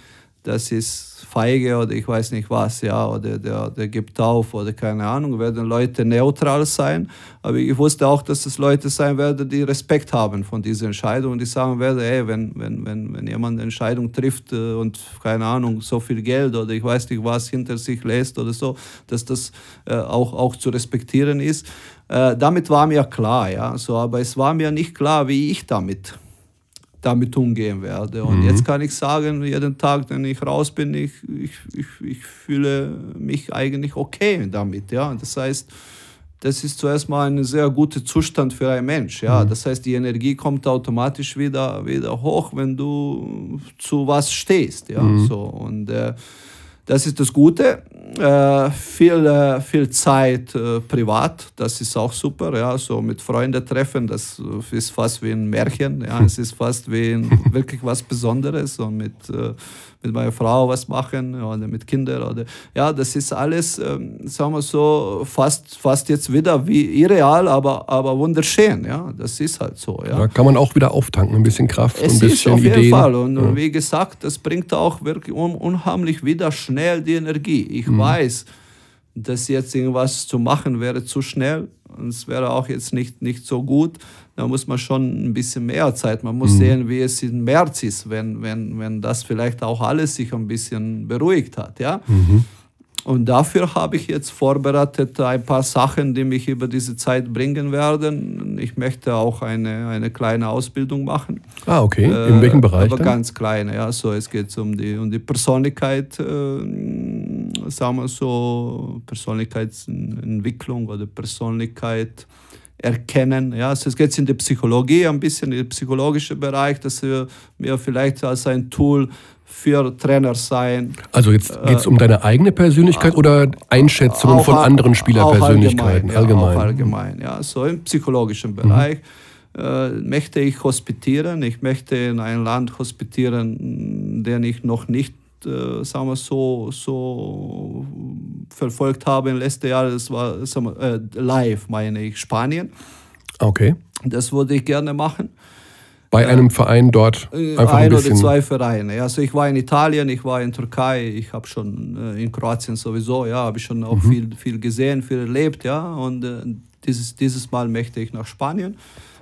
das ist feige oder ich weiß nicht was, ja, oder der, der gibt auf oder keine Ahnung, werden Leute neutral sein. Aber ich wusste auch, dass es Leute sein werden, die Respekt haben von dieser Entscheidung und die sagen werden, ey, wenn, wenn, wenn, wenn jemand eine Entscheidung trifft äh, und keine Ahnung, so viel Geld oder ich weiß nicht was hinter sich lässt oder so, dass das äh, auch, auch zu respektieren ist. Äh, damit war mir klar, ja, so, aber es war mir nicht klar, wie ich damit damit umgehen werde. Und mhm. jetzt kann ich sagen, jeden Tag, wenn ich raus bin, ich, ich, ich, ich fühle mich eigentlich okay damit. Ja? Das heißt, das ist zuerst mal ein sehr guter Zustand für einen Mensch. Ja? Mhm. Das heißt, die Energie kommt automatisch wieder, wieder hoch, wenn du zu was stehst. Ja? Mhm. So, und äh, das ist das Gute. Äh, viel, äh, viel Zeit äh, privat, das ist auch super. Ja, so mit Freunden treffen, das ist fast wie ein Märchen. Ja, es ist fast wie ein, wirklich was Besonderes. Und mit, äh, mit meiner Frau was machen oder mit Kindern. Oder, ja, das ist alles, ähm, sagen wir so, fast, fast jetzt wieder wie irreal, aber, aber wunderschön. Ja, das ist halt so. Ja. Da kann man auch wieder auftanken, ein bisschen Kraft, es ein bisschen ist auf Ideen. jeden Fall. Und ja. wie gesagt, das bringt auch wirklich unheimlich wieder schnell die Energie. Ich mhm. weiß, dass jetzt irgendwas zu machen wäre zu schnell und es wäre auch jetzt nicht, nicht so gut. Da muss man schon ein bisschen mehr Zeit. Man muss mhm. sehen, wie es im März ist, wenn, wenn, wenn das vielleicht auch alles sich ein bisschen beruhigt hat. Ja? Mhm. Und dafür habe ich jetzt vorbereitet ein paar Sachen, die mich über diese Zeit bringen werden. Ich möchte auch eine, eine kleine Ausbildung machen. Ah, okay. In welchem Bereich? Aber dann? ganz kleine, ja. So, es geht um die, um die Persönlichkeit, äh, sagen wir so, Persönlichkeitsentwicklung oder Persönlichkeit erkennen. Ja, also es geht in die Psychologie ein bisschen, in den psychologischen Bereich, dass wir mir vielleicht als ein Tool für Trainer sein. Also jetzt geht es um deine eigene Persönlichkeit äh, oder Einschätzungen von anderen Spielerpersönlichkeiten? Allgemein, allgemein. Ja, allgemein, ja, so im psychologischen. Bereich. Mhm. Äh, möchte ich hospitieren. Ich möchte in ein Land hospitieren, den ich noch nicht äh, sagen wir so, so verfolgt habe im letzten Jahr. Das war wir, äh, live, meine ich, Spanien. Okay. Das würde ich gerne machen. Bei einem Verein dort äh, einfach ein, ein oder zwei Vereine. Also ich war in Italien, ich war in Türkei, ich habe schon äh, in Kroatien sowieso, ja, habe ich schon auch mhm. viel, viel gesehen, viel erlebt, ja. Und äh, dieses, dieses Mal möchte ich nach Spanien.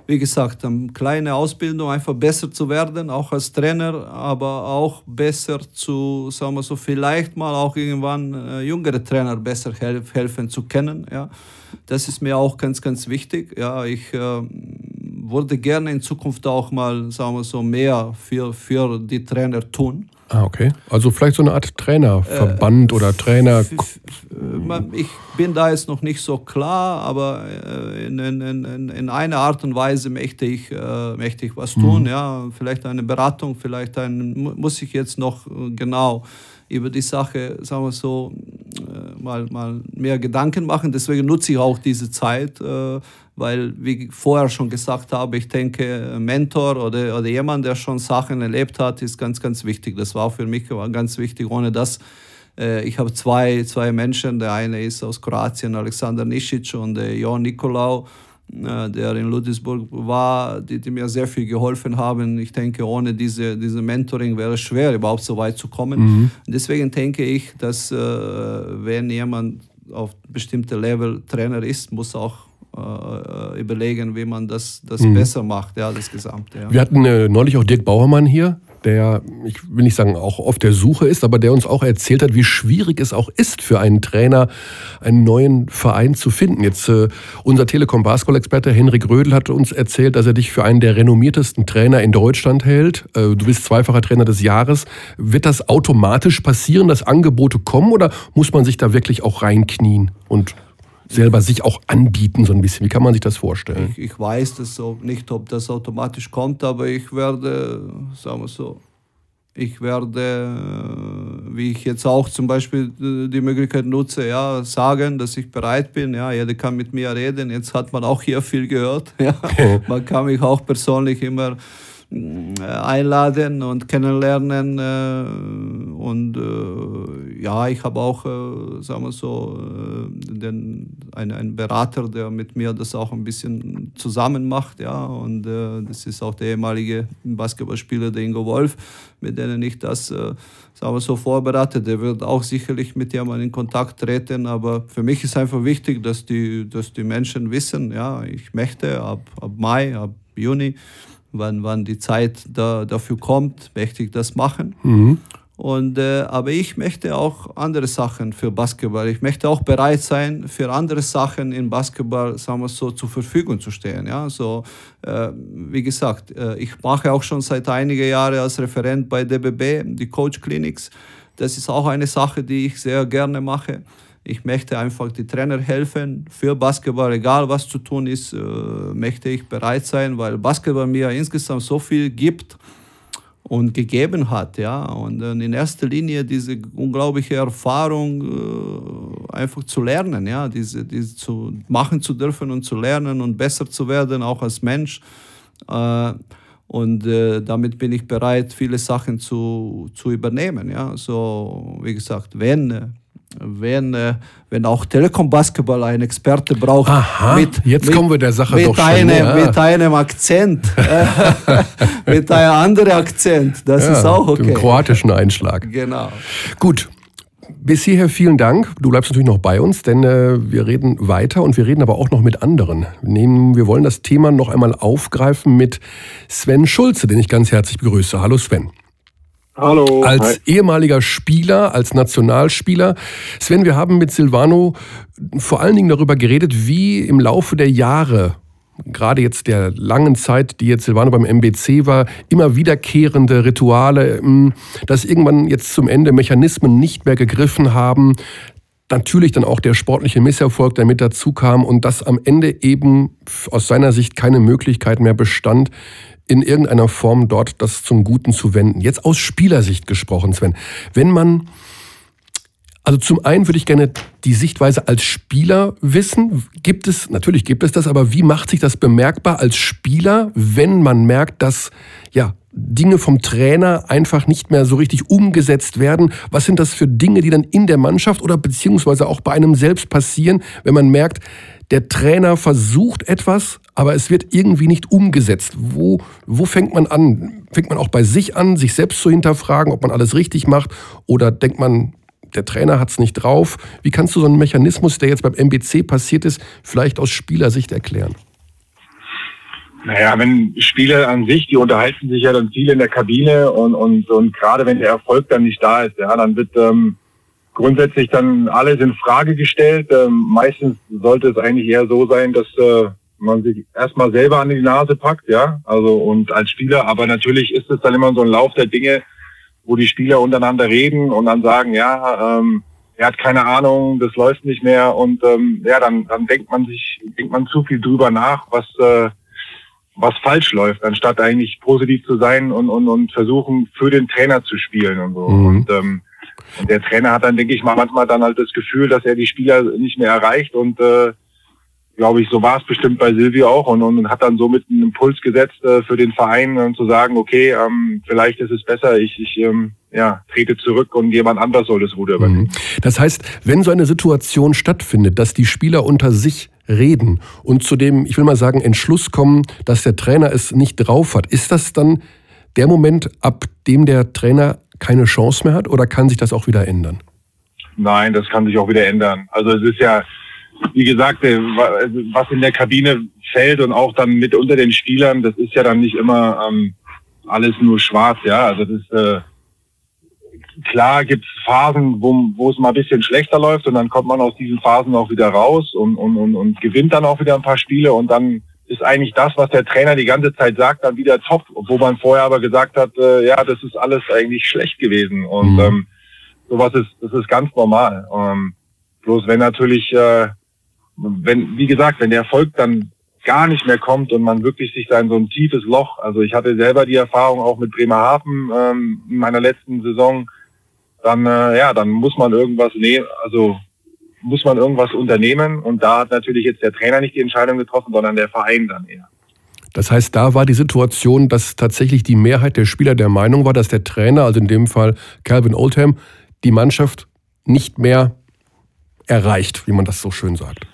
Wie gesagt, eine kleine Ausbildung, einfach besser zu werden, auch als Trainer, aber auch besser zu, sagen wir so, vielleicht mal auch irgendwann äh, jüngere Trainer besser helf, helfen zu können, ja. Das ist mir auch ganz, ganz wichtig. Ja, ich äh, würde gerne in Zukunft auch mal, sagen wir so, mehr für, für die Trainer tun. Ah, okay. Also vielleicht so eine Art Trainerverband äh, oder Trainer. Ich bin da jetzt noch nicht so klar, aber äh, in, in, in, in einer Art und Weise möchte ich, äh, möchte ich was tun. Mhm. Ja, vielleicht eine Beratung, vielleicht ein, muss ich jetzt noch genau über die Sache, sagen wir so, mal, mal mehr Gedanken machen. Deswegen nutze ich auch diese Zeit, weil, wie ich vorher schon gesagt habe, ich denke, ein Mentor oder, oder jemand, der schon Sachen erlebt hat, ist ganz, ganz wichtig. Das war für mich ganz wichtig. Ohne das, äh, ich habe zwei, zwei Menschen, der eine ist aus Kroatien, Alexander Nisic und äh, Jon Nikolaou, äh, der in Ludwigsburg war, die, die, mir sehr viel geholfen haben. Ich denke, ohne diese, diese Mentoring wäre es schwer, überhaupt so weit zu kommen. Mhm. Deswegen denke ich, dass äh, wenn jemand auf bestimmte Level Trainer ist, muss auch äh, überlegen, wie man das, das mhm. besser macht, ja, das Gesamte. Ja. Wir hatten äh, neulich auch Dirk Bauermann hier, der, ich will nicht sagen, auch auf der Suche ist, aber der uns auch erzählt hat, wie schwierig es auch ist für einen Trainer, einen neuen Verein zu finden. Jetzt äh, unser Telekom Basketball-Experte Henrik Rödel hat uns erzählt, dass er dich für einen der renommiertesten Trainer in Deutschland hält. Äh, du bist zweifacher Trainer des Jahres. Wird das automatisch passieren, dass Angebote kommen oder muss man sich da wirklich auch reinknien und selber sich auch anbieten, so ein bisschen. Wie kann man sich das vorstellen? Ich, ich weiß das so nicht, ob das automatisch kommt, aber ich werde, sagen wir so, ich werde wie ich jetzt auch zum Beispiel äh, die Möglichkeit nutze, ja, sagen, dass ich bereit bin. Ja, jeder kann mit mir reden. Jetzt hat man auch hier viel gehört. Ja. man kann mich auch persönlich immer äh, einladen und kennenlernen. Äh, und äh, ja, ich habe auch, sagen wir so, den, einen, einen Berater, der mit mir das auch ein bisschen zusammen macht. Ja, und das ist auch der ehemalige Basketballspieler, der Ingo Wolf, mit dem ich das, sagen wir so, vorbereite. Der wird auch sicherlich mit jemandem in Kontakt treten. Aber für mich ist einfach wichtig, dass die, dass die Menschen wissen, ja, ich möchte ab, ab Mai, ab Juni, wann, wann die Zeit da, dafür kommt, möchte ich das machen. Mhm. Und, äh, aber ich möchte auch andere Sachen für Basketball. Ich möchte auch bereit sein, für andere Sachen in Basketball, sagen wir so, zur Verfügung zu stehen. Ja? So, äh, wie gesagt, äh, ich mache auch schon seit einigen Jahren als Referent bei DBB die Coach Clinics. Das ist auch eine Sache, die ich sehr gerne mache. Ich möchte einfach die Trainer helfen für Basketball, egal was zu tun ist, äh, möchte ich bereit sein, weil Basketball mir insgesamt so viel gibt und gegeben hat, ja. Und in erster Linie diese unglaubliche Erfahrung äh, einfach zu lernen, ja, diese, diese zu machen zu dürfen und zu lernen und besser zu werden, auch als Mensch. Äh, und äh, damit bin ich bereit, viele Sachen zu, zu übernehmen. Ja? So, wie gesagt, wenn wenn, äh, wenn auch Telekom Basketball einen Experte braucht. Aha, mit, jetzt mit, kommen wir der Sache mit doch schon einem, ja. Mit einem Akzent, mit einem anderen Akzent, das ja, ist auch okay. Dem kroatischen Einschlag. Genau. Gut, bis hierher vielen Dank. Du bleibst natürlich noch bei uns, denn äh, wir reden weiter und wir reden aber auch noch mit anderen. Nehmen, wir wollen das Thema noch einmal aufgreifen mit Sven Schulze, den ich ganz herzlich begrüße. Hallo Sven. Hallo. Als Hi. ehemaliger Spieler, als Nationalspieler. Sven, wir haben mit Silvano vor allen Dingen darüber geredet, wie im Laufe der Jahre, gerade jetzt der langen Zeit, die jetzt Silvano beim MBC war, immer wiederkehrende Rituale, hm, dass irgendwann jetzt zum Ende Mechanismen nicht mehr gegriffen haben. Natürlich dann auch der sportliche Misserfolg, der mit dazu kam und dass am Ende eben aus seiner Sicht keine Möglichkeit mehr bestand, in irgendeiner Form dort das zum Guten zu wenden. Jetzt aus Spielersicht gesprochen, Sven. Wenn man, also zum einen würde ich gerne die Sichtweise als Spieler wissen. Gibt es, natürlich gibt es das, aber wie macht sich das bemerkbar als Spieler, wenn man merkt, dass, ja, Dinge vom Trainer einfach nicht mehr so richtig umgesetzt werden. Was sind das für Dinge, die dann in der Mannschaft oder beziehungsweise auch bei einem selbst passieren, wenn man merkt, der Trainer versucht etwas, aber es wird irgendwie nicht umgesetzt. Wo, wo fängt man an? Fängt man auch bei sich an, sich selbst zu hinterfragen, ob man alles richtig macht? Oder denkt man, der Trainer hat es nicht drauf? Wie kannst du so einen Mechanismus, der jetzt beim MBC passiert ist, vielleicht aus Spielersicht erklären? Naja, wenn Spieler an sich, die unterhalten sich ja dann viel in der Kabine und, und, und gerade wenn der Erfolg dann nicht da ist, ja, dann wird ähm, grundsätzlich dann alles in Frage gestellt. Ähm, meistens sollte es eigentlich eher so sein, dass äh, man sich erstmal selber an die Nase packt, ja, also und als Spieler, aber natürlich ist es dann immer so ein Lauf der Dinge, wo die Spieler untereinander reden und dann sagen, ja, ähm, er hat keine Ahnung, das läuft nicht mehr und ähm, ja, dann, dann denkt man sich, denkt man zu viel drüber nach, was äh, was falsch läuft, anstatt eigentlich positiv zu sein und, und, und versuchen, für den Trainer zu spielen und so. Mhm. Und, ähm, der Trainer hat dann, denke ich mal, manchmal dann halt das Gefühl, dass er die Spieler nicht mehr erreicht und äh, glaube ich, so war es bestimmt bei Silvio auch und, und hat dann somit einen Impuls gesetzt äh, für den Verein und zu sagen, okay, ähm, vielleicht ist es besser, ich, ich ähm, ja, trete zurück und jemand anders soll das Ruder übernehmen. Mhm. Das heißt, wenn so eine Situation stattfindet, dass die Spieler unter sich reden und zu dem, ich will mal sagen, Entschluss kommen, dass der Trainer es nicht drauf hat, ist das dann der Moment, ab dem der Trainer keine Chance mehr hat oder kann sich das auch wieder ändern? Nein, das kann sich auch wieder ändern. Also es ist ja, wie gesagt, äh, was in der Kabine fällt und auch dann mit unter den Spielern, das ist ja dann nicht immer ähm, alles nur schwarz, ja. Also das ist äh, klar gibt es Phasen, wo, wo es mal ein bisschen schlechter läuft und dann kommt man aus diesen Phasen auch wieder raus und, und, und, und gewinnt dann auch wieder ein paar Spiele und dann ist eigentlich das, was der Trainer die ganze Zeit sagt, dann wieder top, wo man vorher aber gesagt hat, äh, ja, das ist alles eigentlich schlecht gewesen und mhm. ähm, sowas ist, das ist ganz normal. Ähm, bloß wenn natürlich, äh, wenn, wie gesagt, wenn der Erfolg dann gar nicht mehr kommt und man wirklich sich da in so ein tiefes Loch, also ich hatte selber die Erfahrung auch mit Bremerhaven ähm, in meiner letzten Saison, dann äh, ja, dann muss man irgendwas nehmen, also muss man irgendwas unternehmen und da hat natürlich jetzt der Trainer nicht die Entscheidung getroffen, sondern der Verein dann eher. Das heißt, da war die Situation, dass tatsächlich die Mehrheit der Spieler der Meinung war, dass der Trainer, also in dem Fall Calvin Oldham, die Mannschaft nicht mehr erreicht, wie man das so schön sagt.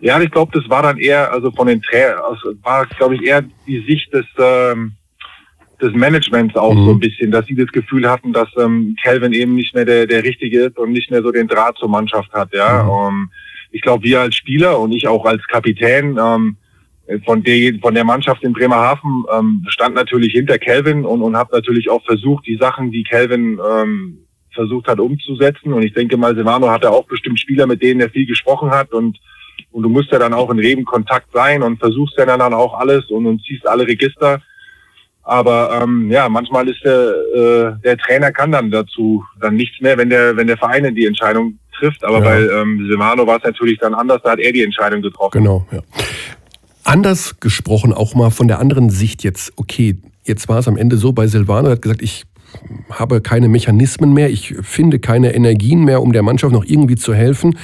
Ja, ich glaube, das war dann eher, also von den Trainern, also war, glaube ich, eher die Sicht des, ähm, des Managements auch mhm. so ein bisschen, dass sie das Gefühl hatten, dass ähm, Calvin eben nicht mehr der, der Richtige ist und nicht mehr so den Draht zur Mannschaft hat. Ja, mhm. um, ähm, ich glaube, wir als Spieler und ich auch als Kapitän ähm, von der von der Mannschaft in Bremerhaven ähm, stand natürlich hinter Calvin und und habe natürlich auch versucht, die Sachen, die Calvin ähm, versucht hat umzusetzen. Und ich denke mal, Silvano hatte auch bestimmt Spieler, mit denen er viel gesprochen hat und und du musst ja dann auch in regen Kontakt sein und versuchst ja dann auch alles und, und ziehst alle Register. Aber ähm, ja, manchmal ist der, äh, der Trainer kann dann dazu dann nichts mehr, wenn der, wenn der Verein die Entscheidung trifft. Aber ja. bei ähm, Silvano war es natürlich dann anders, da hat er die Entscheidung getroffen. Genau, ja. Anders gesprochen, auch mal von der anderen Sicht jetzt, okay, jetzt war es am Ende so bei Silvano, er hat gesagt, ich habe keine Mechanismen mehr, ich finde keine Energien mehr, um der Mannschaft noch irgendwie zu helfen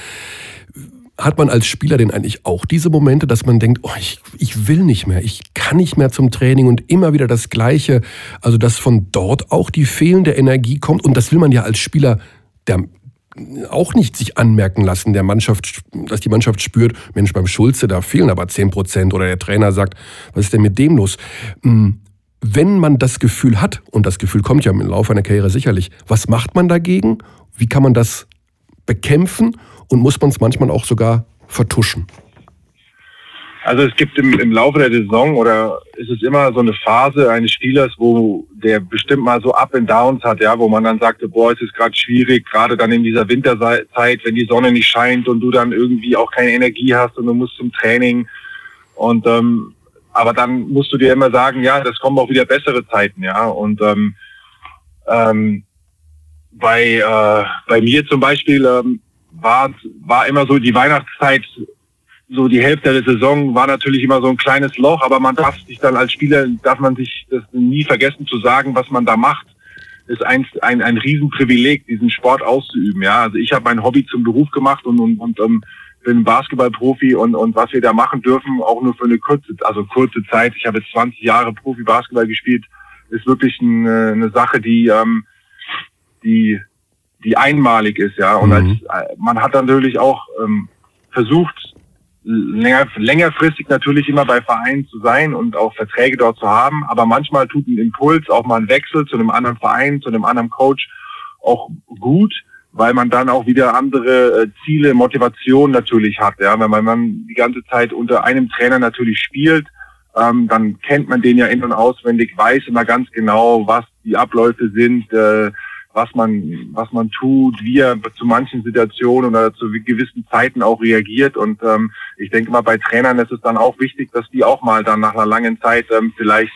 hat man als Spieler denn eigentlich auch diese Momente, dass man denkt, oh, ich, ich will nicht mehr, ich kann nicht mehr zum Training und immer wieder das Gleiche, also dass von dort auch die fehlende Energie kommt und das will man ja als Spieler der auch nicht sich anmerken lassen, der Mannschaft, dass die Mannschaft spürt, Mensch, beim Schulze, da fehlen aber 10 Prozent oder der Trainer sagt, was ist denn mit dem los? Hm, wenn man das Gefühl hat, und das Gefühl kommt ja im Laufe einer Karriere sicherlich, was macht man dagegen? Wie kann man das bekämpfen und muss man es manchmal auch sogar vertuschen? Also es gibt im, im Laufe der Saison oder ist es immer so eine Phase eines Spielers, wo der bestimmt mal so Up and Downs hat, ja, wo man dann sagte, boah, es ist gerade schwierig, gerade dann in dieser Winterzeit, wenn die Sonne nicht scheint und du dann irgendwie auch keine Energie hast und du musst zum Training und ähm, aber dann musst du dir immer sagen, ja, das kommen auch wieder bessere Zeiten, ja und ähm, ähm, bei äh, bei mir zum Beispiel ähm, war, war immer so die Weihnachtszeit, so die Hälfte der Saison war natürlich immer so ein kleines Loch, aber man darf sich dann als Spieler, darf man sich das nie vergessen zu sagen, was man da macht. Ist ein, ein, ein Riesenprivileg, diesen Sport auszuüben. Ja, also ich habe mein Hobby zum Beruf gemacht und, und, und um, bin Basketballprofi und, und was wir da machen dürfen, auch nur für eine kurze, also kurze Zeit. Ich habe jetzt 20 Jahre Profi-Basketball gespielt, ist wirklich eine, eine Sache, die, ähm, die die einmalig ist, ja. Und mhm. als, äh, man hat natürlich auch ähm, versucht, länger, längerfristig natürlich immer bei Vereinen zu sein und auch Verträge dort zu haben. Aber manchmal tut ein Impuls, auch mal ein Wechsel zu einem anderen Verein, zu einem anderen Coach auch gut, weil man dann auch wieder andere äh, Ziele, Motivation natürlich hat. Ja, wenn man dann die ganze Zeit unter einem Trainer natürlich spielt, ähm, dann kennt man den ja in- und auswendig, weiß immer ganz genau, was die Abläufe sind, äh, was man, was man tut, wie er zu manchen Situationen oder zu gewissen Zeiten auch reagiert. Und ähm, ich denke mal, bei Trainern ist es dann auch wichtig, dass die auch mal dann nach einer langen Zeit ähm, vielleicht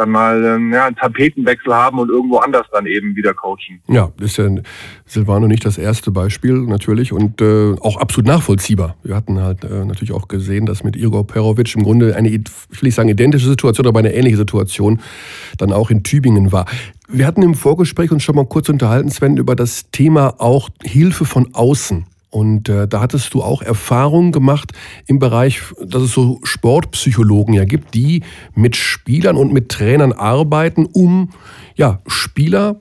dann mal ähm, ja, einen Tapetenwechsel haben und irgendwo anders dann eben wieder coachen. Ja, das ist ja Silvano nicht das erste Beispiel natürlich und äh, auch absolut nachvollziehbar. Wir hatten halt äh, natürlich auch gesehen, dass mit Igor Perovic im Grunde eine, ich will nicht sagen identische Situation, aber eine ähnliche Situation dann auch in Tübingen war. Wir hatten im Vorgespräch uns schon mal kurz unterhalten, Sven, über das Thema auch Hilfe von außen. Und äh, da hattest du auch Erfahrungen gemacht im Bereich, dass es so Sportpsychologen ja gibt, die mit Spielern und mit Trainern arbeiten, um ja, Spieler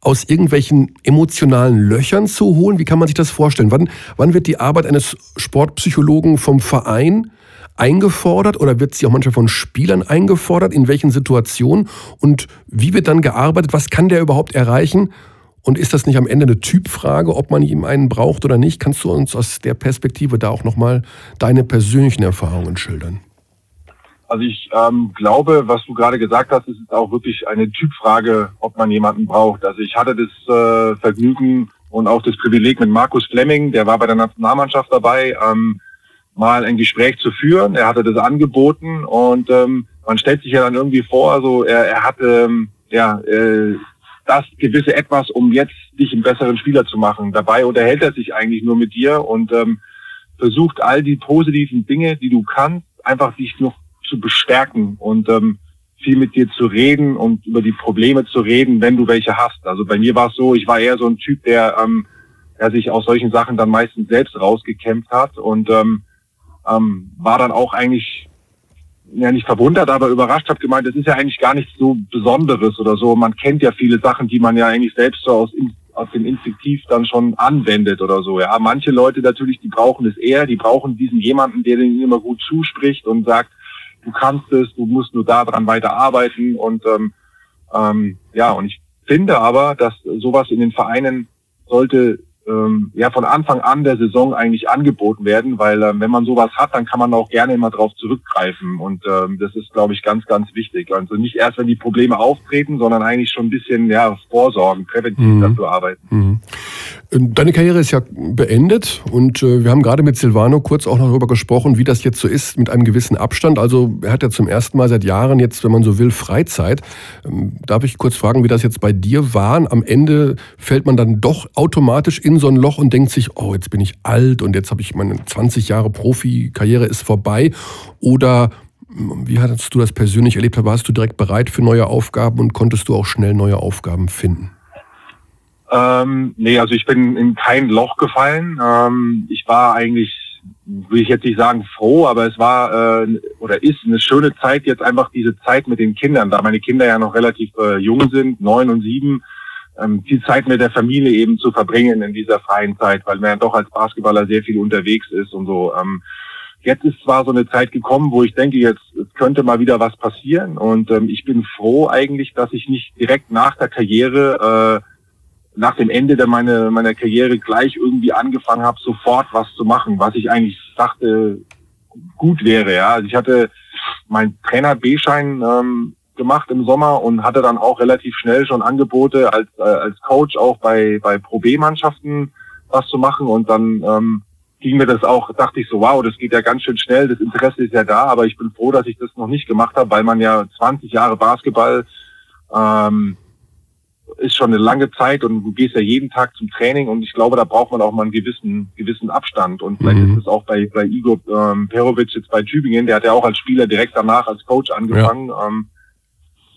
aus irgendwelchen emotionalen Löchern zu holen. Wie kann man sich das vorstellen? Wann, wann wird die Arbeit eines Sportpsychologen vom Verein eingefordert oder wird sie auch manchmal von Spielern eingefordert? In welchen Situationen? Und wie wird dann gearbeitet? Was kann der überhaupt erreichen? Und ist das nicht am Ende eine Typfrage, ob man ihm einen braucht oder nicht? Kannst du uns aus der Perspektive da auch nochmal deine persönlichen Erfahrungen schildern? Also ich ähm, glaube, was du gerade gesagt hast, ist auch wirklich eine Typfrage, ob man jemanden braucht. Also ich hatte das äh, Vergnügen und auch das Privileg mit Markus Fleming, der war bei der Nationalmannschaft dabei, ähm, mal ein Gespräch zu führen. Er hatte das angeboten und ähm, man stellt sich ja dann irgendwie vor, also er, er hatte ähm, ja äh, das gewisse Etwas, um jetzt dich einen besseren Spieler zu machen. Dabei unterhält er sich eigentlich nur mit dir und ähm, versucht all die positiven Dinge, die du kannst, einfach dich noch zu bestärken. Und ähm, viel mit dir zu reden und über die Probleme zu reden, wenn du welche hast. Also bei mir war es so, ich war eher so ein Typ, der, ähm, der sich aus solchen Sachen dann meistens selbst rausgekämpft hat und ähm, ähm, war dann auch eigentlich ja nicht verwundert, aber überrascht, habe gemeint, das ist ja eigentlich gar nichts so Besonderes oder so. Man kennt ja viele Sachen, die man ja eigentlich selbst so aus, aus dem Instinktiv dann schon anwendet oder so. Ja, manche Leute natürlich, die brauchen es eher, die brauchen diesen jemanden, der denen immer gut zuspricht und sagt, du kannst es, du musst nur daran weiter arbeiten und ähm, ähm, ja, und ich finde aber, dass sowas in den Vereinen sollte ähm, ja von Anfang an der Saison eigentlich angeboten werden, weil ähm, wenn man sowas hat, dann kann man auch gerne immer darauf zurückgreifen und ähm, das ist, glaube ich, ganz, ganz wichtig. Also nicht erst, wenn die Probleme auftreten, sondern eigentlich schon ein bisschen ja, vorsorgen, präventiv mhm. dafür arbeiten. Mhm. Ähm, deine Karriere ist ja beendet und äh, wir haben gerade mit Silvano kurz auch noch darüber gesprochen, wie das jetzt so ist mit einem gewissen Abstand. Also er hat ja zum ersten Mal seit Jahren jetzt, wenn man so will, Freizeit. Ähm, darf ich kurz fragen, wie das jetzt bei dir war? Am Ende fällt man dann doch automatisch in so ein Loch und denkt sich, oh, jetzt bin ich alt und jetzt habe ich meine 20 Jahre Profikarriere ist vorbei? Oder hm, wie hast du das persönlich erlebt? Warst du direkt bereit für neue Aufgaben und konntest du auch schnell neue Aufgaben finden? Ähm, nee, also ich bin in kein Loch gefallen. Ähm, ich war eigentlich, will ich jetzt nicht sagen froh, aber es war äh, oder ist eine schöne Zeit jetzt einfach diese Zeit mit den Kindern, da meine Kinder ja noch relativ äh, jung sind, neun und sieben ähm, viel Zeit mit der Familie eben zu verbringen in dieser freien Zeit, weil man ja doch als Basketballer sehr viel unterwegs ist und so. Ähm, jetzt ist zwar so eine Zeit gekommen, wo ich denke, jetzt könnte mal wieder was passieren und ähm, ich bin froh eigentlich, dass ich nicht direkt nach der Karriere, äh, nach dem Ende der meine, meiner Karriere gleich irgendwie angefangen habe, sofort was zu machen, was ich eigentlich dachte gut wäre. Ja, also ich hatte mein Trainer B-Schein ähm, gemacht im Sommer und hatte dann auch relativ schnell schon Angebote als, äh, als Coach auch bei, bei Pro B-Mannschaften was zu machen und dann ähm, ging mir das auch, dachte ich so, wow, das geht ja ganz schön schnell, das Interesse ist ja da, aber ich bin froh, dass ich das noch nicht gemacht habe, weil man ja 20 Jahre Basketball ähm, ist schon eine lange Zeit und du gehst ja jeden Tag zum Training und ich glaube, da braucht man auch mal einen gewissen, gewissen Abstand. Und vielleicht mhm. ist es auch bei, bei Igor ähm, Perovic jetzt bei Tübingen, der hat ja auch als Spieler direkt danach als Coach angefangen. Ja. Ähm,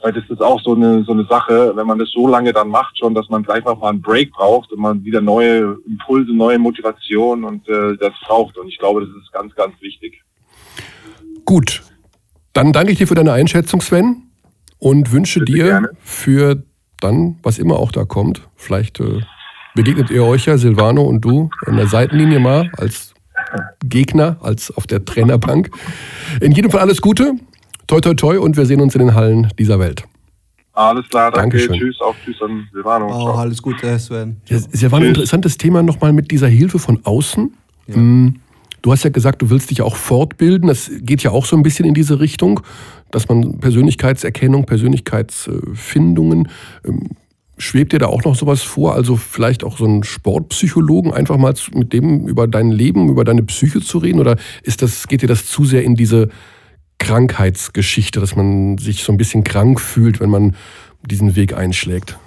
weil das ist auch so eine, so eine Sache, wenn man das so lange dann macht schon, dass man gleich noch mal einen Break braucht und man wieder neue Impulse, neue Motivation und äh, das braucht. Und ich glaube, das ist ganz, ganz wichtig. Gut, dann danke ich dir für deine Einschätzung, Sven, und wünsche Bitte dir gerne. für dann, was immer auch da kommt, vielleicht äh, begegnet ihr euch ja, Silvano und du, an der Seitenlinie mal als Gegner, als auf der Trainerbank. In jedem Fall alles Gute. Toi, toi, toi und wir sehen uns in den Hallen dieser Welt. Alles klar, danke. Dankeschön. Tschüss, auch tschüss an Silvano. Oh, alles Gute, Sven. Ja, es war ein interessantes Thema nochmal mit dieser Hilfe von außen. Ja. Mm, du hast ja gesagt, du willst dich auch fortbilden. Das geht ja auch so ein bisschen in diese Richtung, dass man Persönlichkeitserkennung, Persönlichkeitsfindungen, ähm, schwebt dir da auch noch sowas vor? Also vielleicht auch so einen Sportpsychologen einfach mal mit dem über dein Leben, über deine Psyche zu reden? Oder ist das, geht dir das zu sehr in diese Krankheitsgeschichte, dass man sich so ein bisschen krank fühlt, wenn man diesen Weg einschlägt?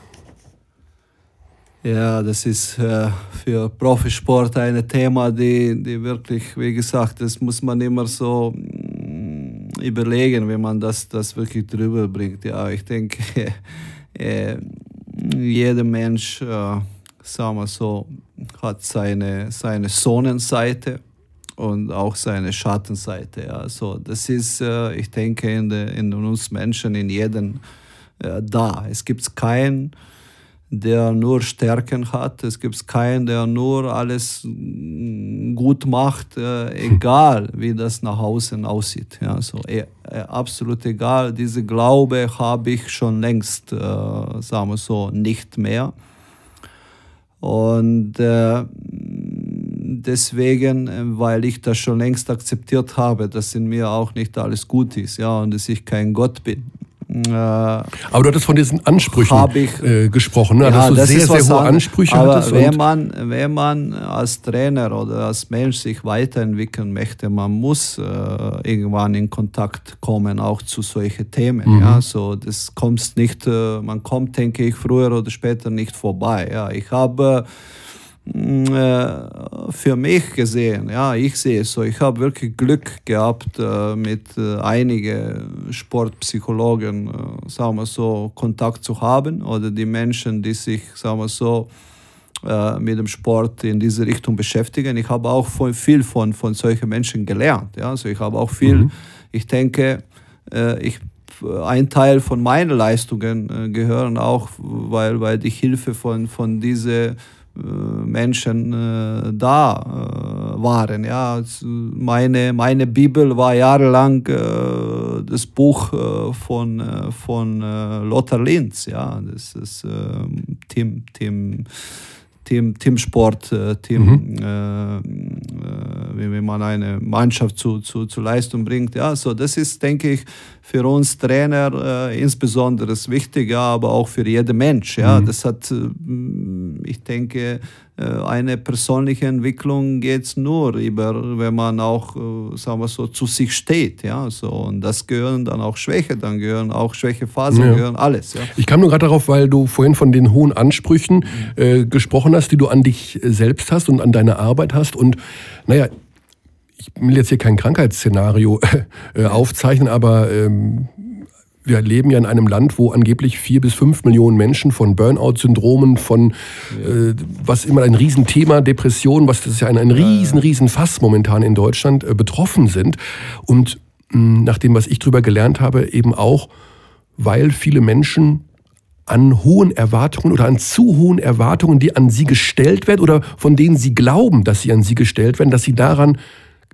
Ja, das ist äh, für Profisport ein Thema, die, die wirklich, wie gesagt, das muss man immer so mm, überlegen, wenn man das, das wirklich drüber bringt. Ja, ich denke, äh, jeder Mensch, äh, sagen wir so, hat seine, seine Sonnenseite und auch seine Schattenseite. Also das ist, äh, ich denke, in, de, in uns Menschen, in jedem äh, da. Es gibt keinen, der nur Stärken hat. Es gibt keinen, der nur alles gut macht, äh, egal wie das nach außen aussieht. Ja, so, äh, äh, absolut egal. Diese Glaube habe ich schon längst, äh, sagen wir so, nicht mehr. Und äh, deswegen, äh, weil ich das schon längst akzeptiert habe, dass in mir auch nicht alles gut ist, ja, und dass ich kein Gott bin. Äh, aber du hattest von diesen Ansprüchen ich, äh, gesprochen, ne? ja, dass du das sehr, sehr hohe Ansprüche aber hattest. Wenn man, wenn man als Trainer oder als Mensch sich weiterentwickeln möchte, man muss äh, irgendwann in Kontakt kommen, auch zu solchen Themen. Mhm. Ja? So, das kommt nicht, äh, man kommt, denke ich, früher oder später nicht vorbei. Ja? Ich habe für mich gesehen, ja, ich sehe es so, ich habe wirklich Glück gehabt, äh, mit äh, einigen Sportpsychologen, äh, sagen wir so, Kontakt zu haben oder die Menschen, die sich, sagen wir so, äh, mit dem Sport in diese Richtung beschäftigen. Ich habe auch von, viel von, von solchen Menschen gelernt. Ja? Also ich habe auch viel, mhm. ich denke, äh, ich ein Teil von meinen Leistungen gehören auch, weil, weil die Hilfe von, von diesen äh, Menschen äh, da äh, waren. Ja. Meine, meine Bibel war jahrelang äh, das Buch äh, von, äh, von Lothar Linz. Ja. Das ist ähm, Tim, Tim Team, Teamsport, äh, Team, mhm. äh, äh, wie man eine Mannschaft zu, zu, zu Leistung bringt. Ja, so das ist, denke ich, für uns Trainer äh, insbesondere wichtig, ja, aber auch für jeden Mensch. Ja, mhm. das hat, äh, ich denke, äh, eine persönliche Entwicklung geht es nur über, wenn man auch, sagen wir so, zu sich steht. Ja, so und das gehören dann auch Schwäche, dann gehören auch Schwächephasen, ja. gehören alles. Ja. Ich kam nur gerade darauf, weil du vorhin von den hohen Ansprüchen äh, gesprochen hast, die du an dich selbst hast und an deine Arbeit hast und naja, ich will jetzt hier kein Krankheitsszenario äh, aufzeichnen, aber ähm, wir leben ja in einem Land, wo angeblich vier bis fünf Millionen Menschen von Burnout-Syndromen, von äh, was immer ein Riesenthema, Depressionen, was das ist ja ein, ein riesen, riesen Fass momentan in Deutschland äh, betroffen sind. Und mh, nach dem, was ich drüber gelernt habe, eben auch, weil viele Menschen an hohen Erwartungen oder an zu hohen Erwartungen, die an sie gestellt werden oder von denen sie glauben, dass sie an sie gestellt werden, dass sie daran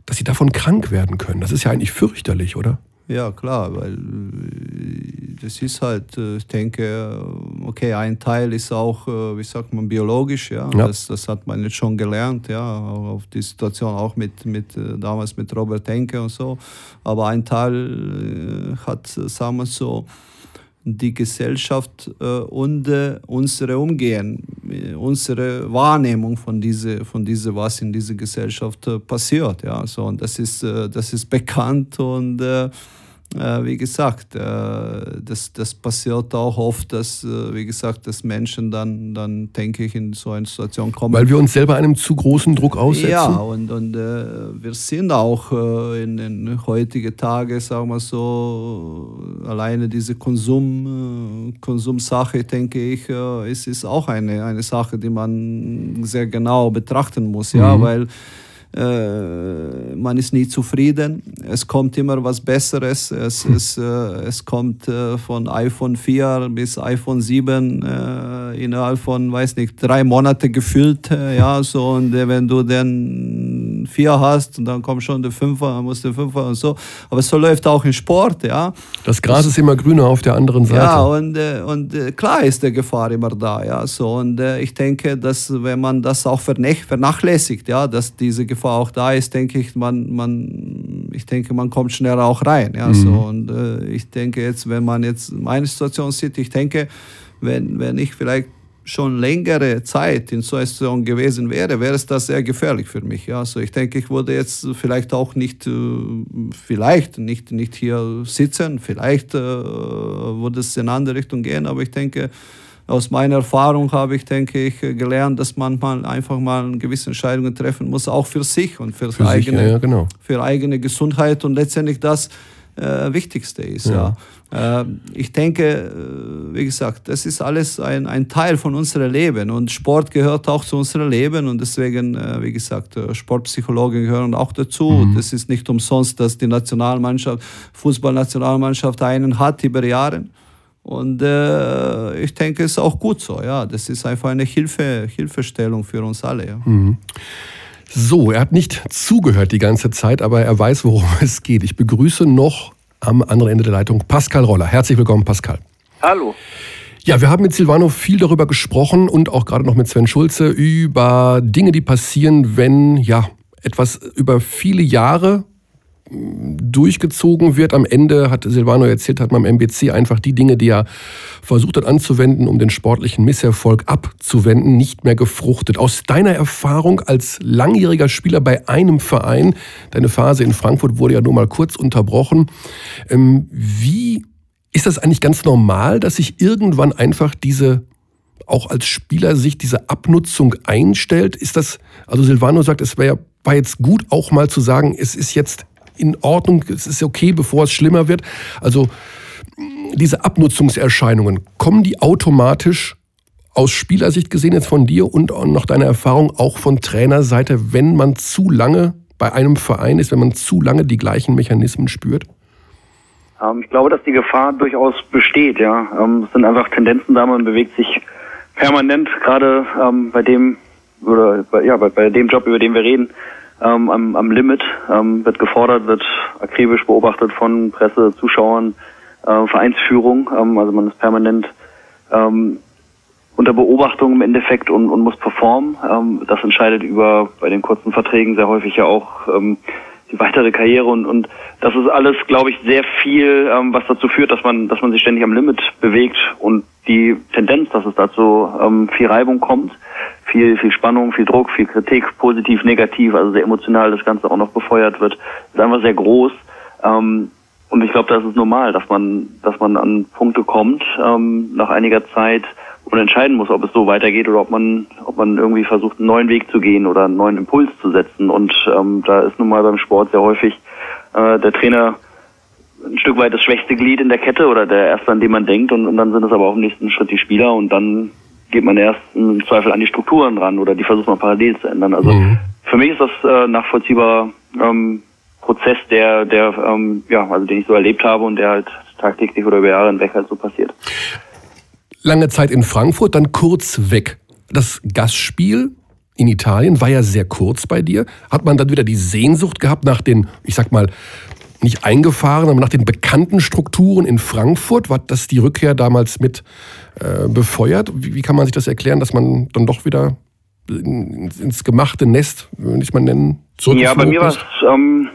dass sie davon krank werden können. Das ist ja eigentlich fürchterlich, oder? Ja, klar, weil äh, das ist halt, äh, ich denke, äh, okay, ein Teil ist auch, wie sagt man, biologisch, ja. ja. Das, das hat man jetzt schon gelernt, ja, auf die Situation auch mit, mit damals mit Robert Henke und so. Aber ein Teil hat, sagen wir so, die Gesellschaft äh, und äh, unsere Umgehen, äh, unsere Wahrnehmung von diese, von diese was in dieser Gesellschaft äh, passiert. Ja, so und das ist, äh, das ist bekannt und äh, wie gesagt, äh, das, das passiert auch oft, dass, äh, wie gesagt, dass Menschen dann, dann, denke ich, in so eine Situation kommen. Weil wir uns selber einem zu großen Druck aussetzen? Ja, und, und äh, wir sind auch äh, in den heutigen Tagen, sagen wir so, alleine diese Konsum, äh, Konsumsache, denke ich, es ist auch eine, eine Sache, die man sehr genau betrachten muss, mhm. ja, weil äh, man ist nie zufrieden. Es kommt immer was Besseres. Es, hm. es, äh, es kommt äh, von iPhone 4 bis iPhone 7 äh, innerhalb von, weiß nicht, drei Monate gefüllt. Äh, ja, so, und äh, wenn du dann vier hast und dann kommt schon der Fünfer, dann musst du Fünfer und so. Aber so läuft auch im Sport, ja. Das Gras ist immer grüner auf der anderen Seite. Ja, und, und klar ist die Gefahr immer da, ja. So, und ich denke, dass wenn man das auch vernachlässigt, ja, dass diese Gefahr Gefahr auch da ist, denke ich, man, man, ich denke, man kommt schneller auch rein. Ja, mhm. so. Und äh, ich denke jetzt, wenn man jetzt meine Situation sieht, ich denke, wenn, wenn ich vielleicht schon längere Zeit in so einer Situation gewesen wäre, wäre es das sehr gefährlich für mich. Ja, also ich denke, ich würde jetzt vielleicht auch nicht, äh, vielleicht nicht, nicht hier sitzen, vielleicht äh, würde es in eine andere Richtung gehen, aber ich denke, aus meiner Erfahrung habe ich, denke ich, gelernt, dass man mal einfach mal gewisse Entscheidungen treffen muss, auch für sich und für, für eigene, sich, ja, genau. für eigene Gesundheit und letztendlich das äh, Wichtigste ist. Ja. ja. Äh, ich denke, äh, wie gesagt, das ist alles ein, ein Teil von unserem Leben und Sport gehört auch zu unserem Leben und deswegen, äh, wie gesagt, äh, Sportpsychologen gehören auch dazu. Mhm. Das ist nicht umsonst, dass die Nationalmannschaft, Fußballnationalmannschaft einen hat über Jahre. Und äh, ich denke, es ist auch gut so. Ja, das ist einfach eine Hilfe, Hilfestellung für uns alle. Ja. Mhm. So, er hat nicht zugehört die ganze Zeit, aber er weiß, worum es geht. Ich begrüße noch am anderen Ende der Leitung Pascal Roller. Herzlich willkommen, Pascal. Hallo. Ja, wir haben mit Silvano viel darüber gesprochen und auch gerade noch mit Sven Schulze über Dinge, die passieren, wenn ja etwas über viele Jahre durchgezogen wird. Am Ende hat Silvano erzählt, hat man im MBC einfach die Dinge, die er versucht hat anzuwenden, um den sportlichen Misserfolg abzuwenden, nicht mehr gefruchtet. Aus deiner Erfahrung als langjähriger Spieler bei einem Verein, deine Phase in Frankfurt wurde ja nur mal kurz unterbrochen. Ähm, wie ist das eigentlich ganz normal, dass sich irgendwann einfach diese auch als Spieler sich diese Abnutzung einstellt? Ist das, also Silvano sagt, es wäre war jetzt gut auch mal zu sagen, es ist jetzt in Ordnung, es ist okay, bevor es schlimmer wird. Also diese Abnutzungserscheinungen, kommen die automatisch aus Spielersicht gesehen jetzt von dir und nach deiner Erfahrung auch von Trainerseite, wenn man zu lange bei einem Verein ist, wenn man zu lange die gleichen Mechanismen spürt? Ähm, ich glaube, dass die Gefahr durchaus besteht. Ja, ähm, es sind einfach Tendenzen da. Man bewegt sich permanent, gerade ähm, bei dem oder ja bei dem Job, über den wir reden, ähm, am, am Limit ähm, wird gefordert, wird akribisch beobachtet von Presse, Zuschauern, äh, Vereinsführung. Ähm, also man ist permanent ähm, unter Beobachtung im Endeffekt und, und muss performen. Ähm, das entscheidet über bei den kurzen Verträgen sehr häufig ja auch ähm, die weitere Karriere und, und das ist alles, glaube ich, sehr viel, ähm, was dazu führt, dass man, dass man sich ständig am Limit bewegt und die Tendenz, dass es dazu ähm, viel Reibung kommt, viel, viel Spannung, viel Druck, viel Kritik, positiv, negativ, also sehr emotional das Ganze auch noch befeuert wird, ist einfach sehr groß. Ähm, und ich glaube, das ist normal, dass man, dass man an Punkte kommt ähm, nach einiger Zeit und entscheiden muss, ob es so weitergeht oder ob man, ob man irgendwie versucht, einen neuen Weg zu gehen oder einen neuen Impuls zu setzen. Und ähm, da ist nun mal beim Sport sehr häufig äh, der Trainer ein Stück weit das schwächste Glied in der Kette oder der erste, an den man denkt. Und, und dann sind es aber auch im nächsten Schritt die Spieler und dann geht man erst im Zweifel an die Strukturen ran oder die versucht man parallel zu ändern. Also mhm. für mich ist das äh, nachvollziehbar ähm, Prozess, der, der, ähm, ja, also den ich so erlebt habe und der halt tagtäglich oder über Jahre hinweg halt so passiert lange Zeit in Frankfurt, dann kurz weg. Das Gastspiel in Italien war ja sehr kurz bei dir. Hat man dann wieder die Sehnsucht gehabt nach den, ich sag mal, nicht eingefahren, aber nach den bekannten Strukturen in Frankfurt? War das die Rückkehr damals mit äh, befeuert? Wie, wie, kann man sich das erklären, dass man dann doch wieder ins, ins gemachte Nest, würde ich mal nennen, Ja, bei mir war es ähm,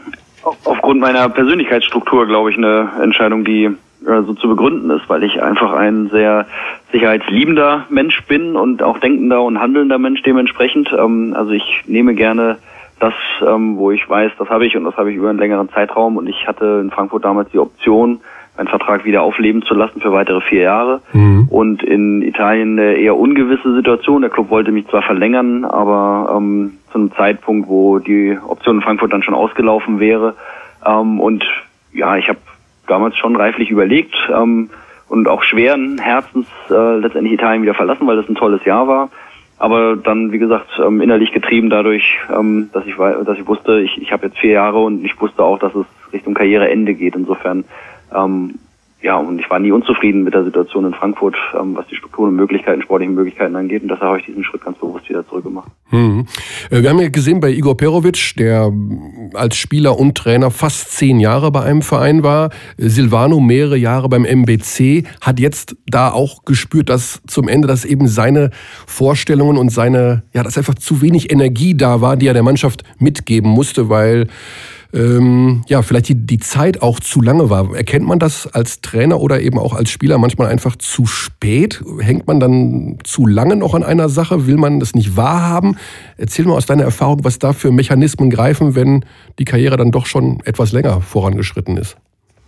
aufgrund meiner Persönlichkeitsstruktur, glaube ich, eine Entscheidung, die äh, so zu begründen ist, weil ich einfach ein sehr sicherheitsliebender Mensch bin und auch denkender und handelnder Mensch dementsprechend. Ähm, also ich nehme gerne das, ähm, wo ich weiß, das habe ich und das habe ich über einen längeren Zeitraum und ich hatte in Frankfurt damals die Option, meinen Vertrag wieder aufleben zu lassen für weitere vier Jahre. Mhm. Und in Italien eine eher ungewisse Situation. Der Club wollte mich zwar verlängern, aber ähm, zu einem Zeitpunkt, wo die Option in Frankfurt dann schon ausgelaufen wäre. Ähm, und ja, ich habe damals schon reiflich überlegt ähm, und auch schweren Herzens äh, letztendlich Italien wieder verlassen, weil das ein tolles Jahr war. Aber dann, wie gesagt, ähm, innerlich getrieben dadurch, ähm, dass ich dass ich wusste, ich, ich habe jetzt vier Jahre und ich wusste auch, dass es Richtung Karriereende geht. Insofern ähm, ja, und ich war nie unzufrieden mit der Situation in Frankfurt, ähm, was die Strukturen und Möglichkeiten, sportlichen Möglichkeiten angeht. Und deshalb habe ich diesen Schritt ganz bewusst wieder zurückgemacht. Mhm. Wir haben ja gesehen bei Igor Perovic, der als Spieler und Trainer fast zehn Jahre bei einem Verein war. Silvano mehrere Jahre beim MBC, hat jetzt da auch gespürt, dass zum Ende, dass eben seine Vorstellungen und seine, ja, dass einfach zu wenig Energie da war, die er der Mannschaft mitgeben musste, weil ähm, ja, vielleicht die, die Zeit auch zu lange war. Erkennt man das als Trainer oder eben auch als Spieler manchmal einfach zu spät? Hängt man dann zu lange noch an einer Sache? Will man das nicht wahrhaben? Erzähl mal aus deiner Erfahrung, was da für Mechanismen greifen, wenn die Karriere dann doch schon etwas länger vorangeschritten ist.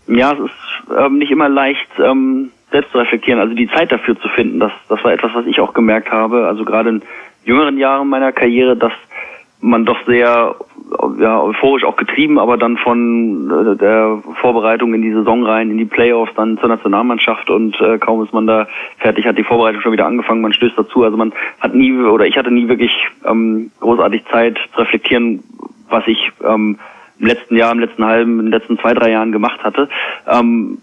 Ja, es ist ähm, nicht immer leicht, ähm, selbst zu reflektieren, also die Zeit dafür zu finden. Das, das war etwas, was ich auch gemerkt habe. Also gerade in jüngeren Jahren meiner Karriere, dass man doch sehr ja, euphorisch auch getrieben, aber dann von äh, der Vorbereitung in die Saison rein, in die Playoffs, dann zur Nationalmannschaft und äh, kaum ist man da fertig, hat die Vorbereitung schon wieder angefangen, man stößt dazu. Also man hat nie oder ich hatte nie wirklich ähm, großartig Zeit zu reflektieren, was ich ähm, im letzten Jahr, im letzten halben, in den letzten zwei, drei Jahren gemacht hatte. Ähm,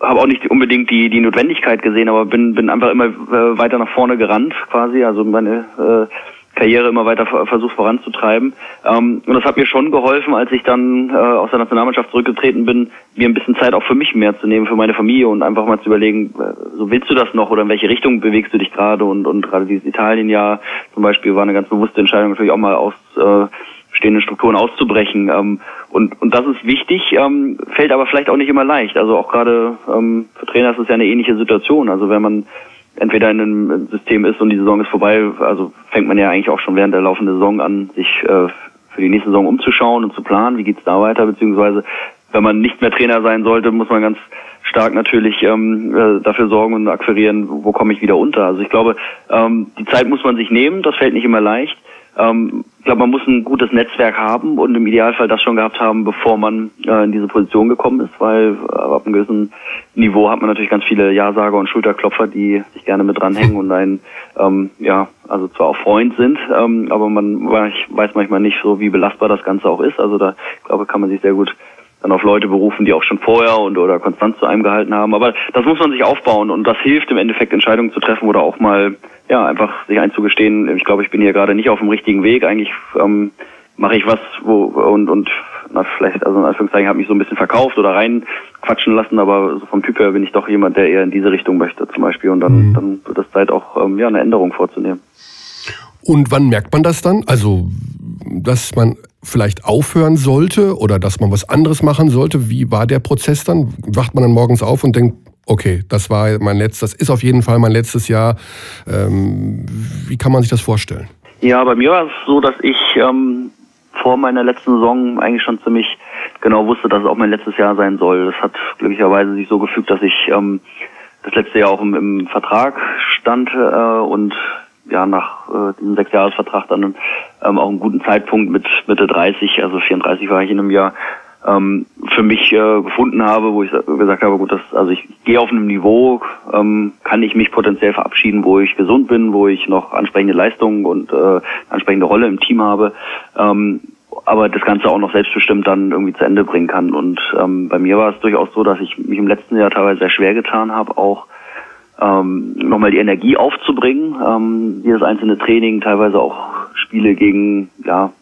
habe auch nicht unbedingt die die Notwendigkeit gesehen, aber bin bin einfach immer äh, weiter nach vorne gerannt quasi. Also meine äh, Karriere immer weiter versucht voranzutreiben. Ähm, und das hat mir schon geholfen, als ich dann äh, aus der Nationalmannschaft zurückgetreten bin, mir ein bisschen Zeit auch für mich mehr zu nehmen, für meine Familie und einfach mal zu überlegen, äh, so willst du das noch oder in welche Richtung bewegst du dich gerade und, und gerade dieses Italien-Jahr zum Beispiel war eine ganz bewusste Entscheidung, natürlich auch mal aus äh, stehenden Strukturen auszubrechen. Ähm, und, und das ist wichtig, ähm, fällt aber vielleicht auch nicht immer leicht. Also auch gerade ähm, für Trainer ist es ja eine ähnliche Situation. Also wenn man entweder in einem System ist und die Saison ist vorbei, also fängt man ja eigentlich auch schon während der laufenden Saison an, sich äh, für die nächste Saison umzuschauen und zu planen, wie geht's da weiter, beziehungsweise wenn man nicht mehr Trainer sein sollte, muss man ganz stark natürlich ähm, äh, dafür sorgen und akquirieren, wo komme ich wieder unter. Also ich glaube, ähm, die Zeit muss man sich nehmen, das fällt nicht immer leicht. Ähm, ich glaube, man muss ein gutes Netzwerk haben und im Idealfall das schon gehabt haben, bevor man äh, in diese Position gekommen ist, weil äh, ab einem gewissen Niveau hat man natürlich ganz viele Ja-Sager und Schulterklopfer, die sich gerne mit dranhängen und einen, ähm, ja, also zwar auch Freund sind, ähm, aber man weiß manchmal nicht so, wie belastbar das Ganze auch ist. Also da, glaube, kann man sich sehr gut dann auf Leute berufen, die auch schon vorher und oder konstant zu einem gehalten haben. Aber das muss man sich aufbauen und das hilft im Endeffekt Entscheidungen zu treffen oder auch mal ja einfach sich einzugestehen. Ich glaube, ich bin hier gerade nicht auf dem richtigen Weg. Eigentlich ähm, mache ich was, wo und und na, vielleicht also in Anführungszeichen habe mich so ein bisschen verkauft oder reinquatschen lassen, aber so vom Typ her bin ich doch jemand, der eher in diese Richtung möchte zum Beispiel und dann mhm. dann wird es Zeit auch ähm, ja eine Änderung vorzunehmen. Und wann merkt man das dann? Also, dass man vielleicht aufhören sollte oder dass man was anderes machen sollte? Wie war der Prozess dann? Wacht man dann morgens auf und denkt, okay, das war mein letztes, das ist auf jeden Fall mein letztes Jahr. Ähm, wie kann man sich das vorstellen? Ja, bei mir war es so, dass ich ähm, vor meiner letzten Saison eigentlich schon ziemlich genau wusste, dass es auch mein letztes Jahr sein soll. Das hat glücklicherweise sich so gefügt, dass ich ähm, das letzte Jahr auch im, im Vertrag stand äh, und ja nach äh, diesem Sechsjahresvertrag dann ähm, auch einen guten Zeitpunkt mit Mitte 30, also 34 war ich in einem Jahr, ähm, für mich äh, gefunden habe, wo ich gesagt habe, gut, das, also ich gehe auf einem Niveau, ähm, kann ich mich potenziell verabschieden, wo ich gesund bin, wo ich noch ansprechende Leistungen und äh, ansprechende Rolle im Team habe, ähm, aber das Ganze auch noch selbstbestimmt dann irgendwie zu Ende bringen kann. Und ähm, bei mir war es durchaus so, dass ich mich im letzten Jahr teilweise sehr schwer getan habe, auch ähm, nochmal die Energie aufzubringen, ähm, jedes einzelne Training, teilweise auch Spiele gegen, ja,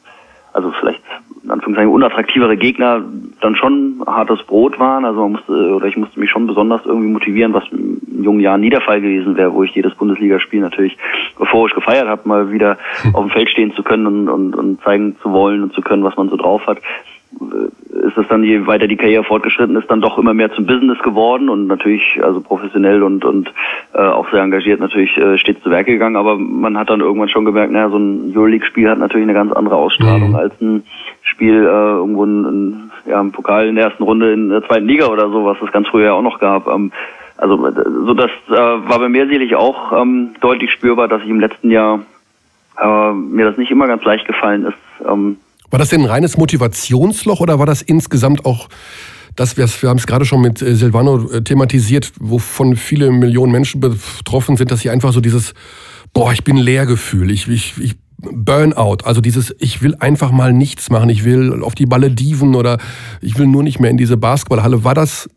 also vielleicht in Anführungszeichen unattraktivere Gegner dann schon hartes Brot waren. Also man musste, oder ich musste mich schon besonders irgendwie motivieren, was in jungen Jahren nie der Fall gewesen wäre, wo ich jedes Bundesligaspiel natürlich euphorisch gefeiert habe, mal wieder auf dem Feld stehen zu können und, und, und zeigen zu wollen und zu können, was man so drauf hat ist es dann, je weiter die Karriere fortgeschritten ist, dann doch immer mehr zum Business geworden und natürlich, also professionell und, und äh, auch sehr engagiert natürlich äh, stets zu Werke gegangen, aber man hat dann irgendwann schon gemerkt, naja, so ein Euroleague-Spiel hat natürlich eine ganz andere Ausstrahlung mhm. als ein Spiel äh, irgendwo in, in, ja, im Pokal in der ersten Runde in der zweiten Liga oder so, was es ganz früher auch noch gab. Ähm, also so das äh, war bei mir sicherlich auch ähm, deutlich spürbar, dass ich im letzten Jahr äh, mir das nicht immer ganz leicht gefallen ist, ähm, war das denn ein reines Motivationsloch oder war das insgesamt auch das, wir haben es gerade schon mit äh, Silvano äh, thematisiert, wovon viele Millionen Menschen betroffen sind, dass sie einfach so dieses, boah, ich bin Leergefühl, ich, ich, ich Burnout, also dieses, ich will einfach mal nichts machen, ich will auf die Malediven oder ich will nur nicht mehr in diese Basketballhalle. War das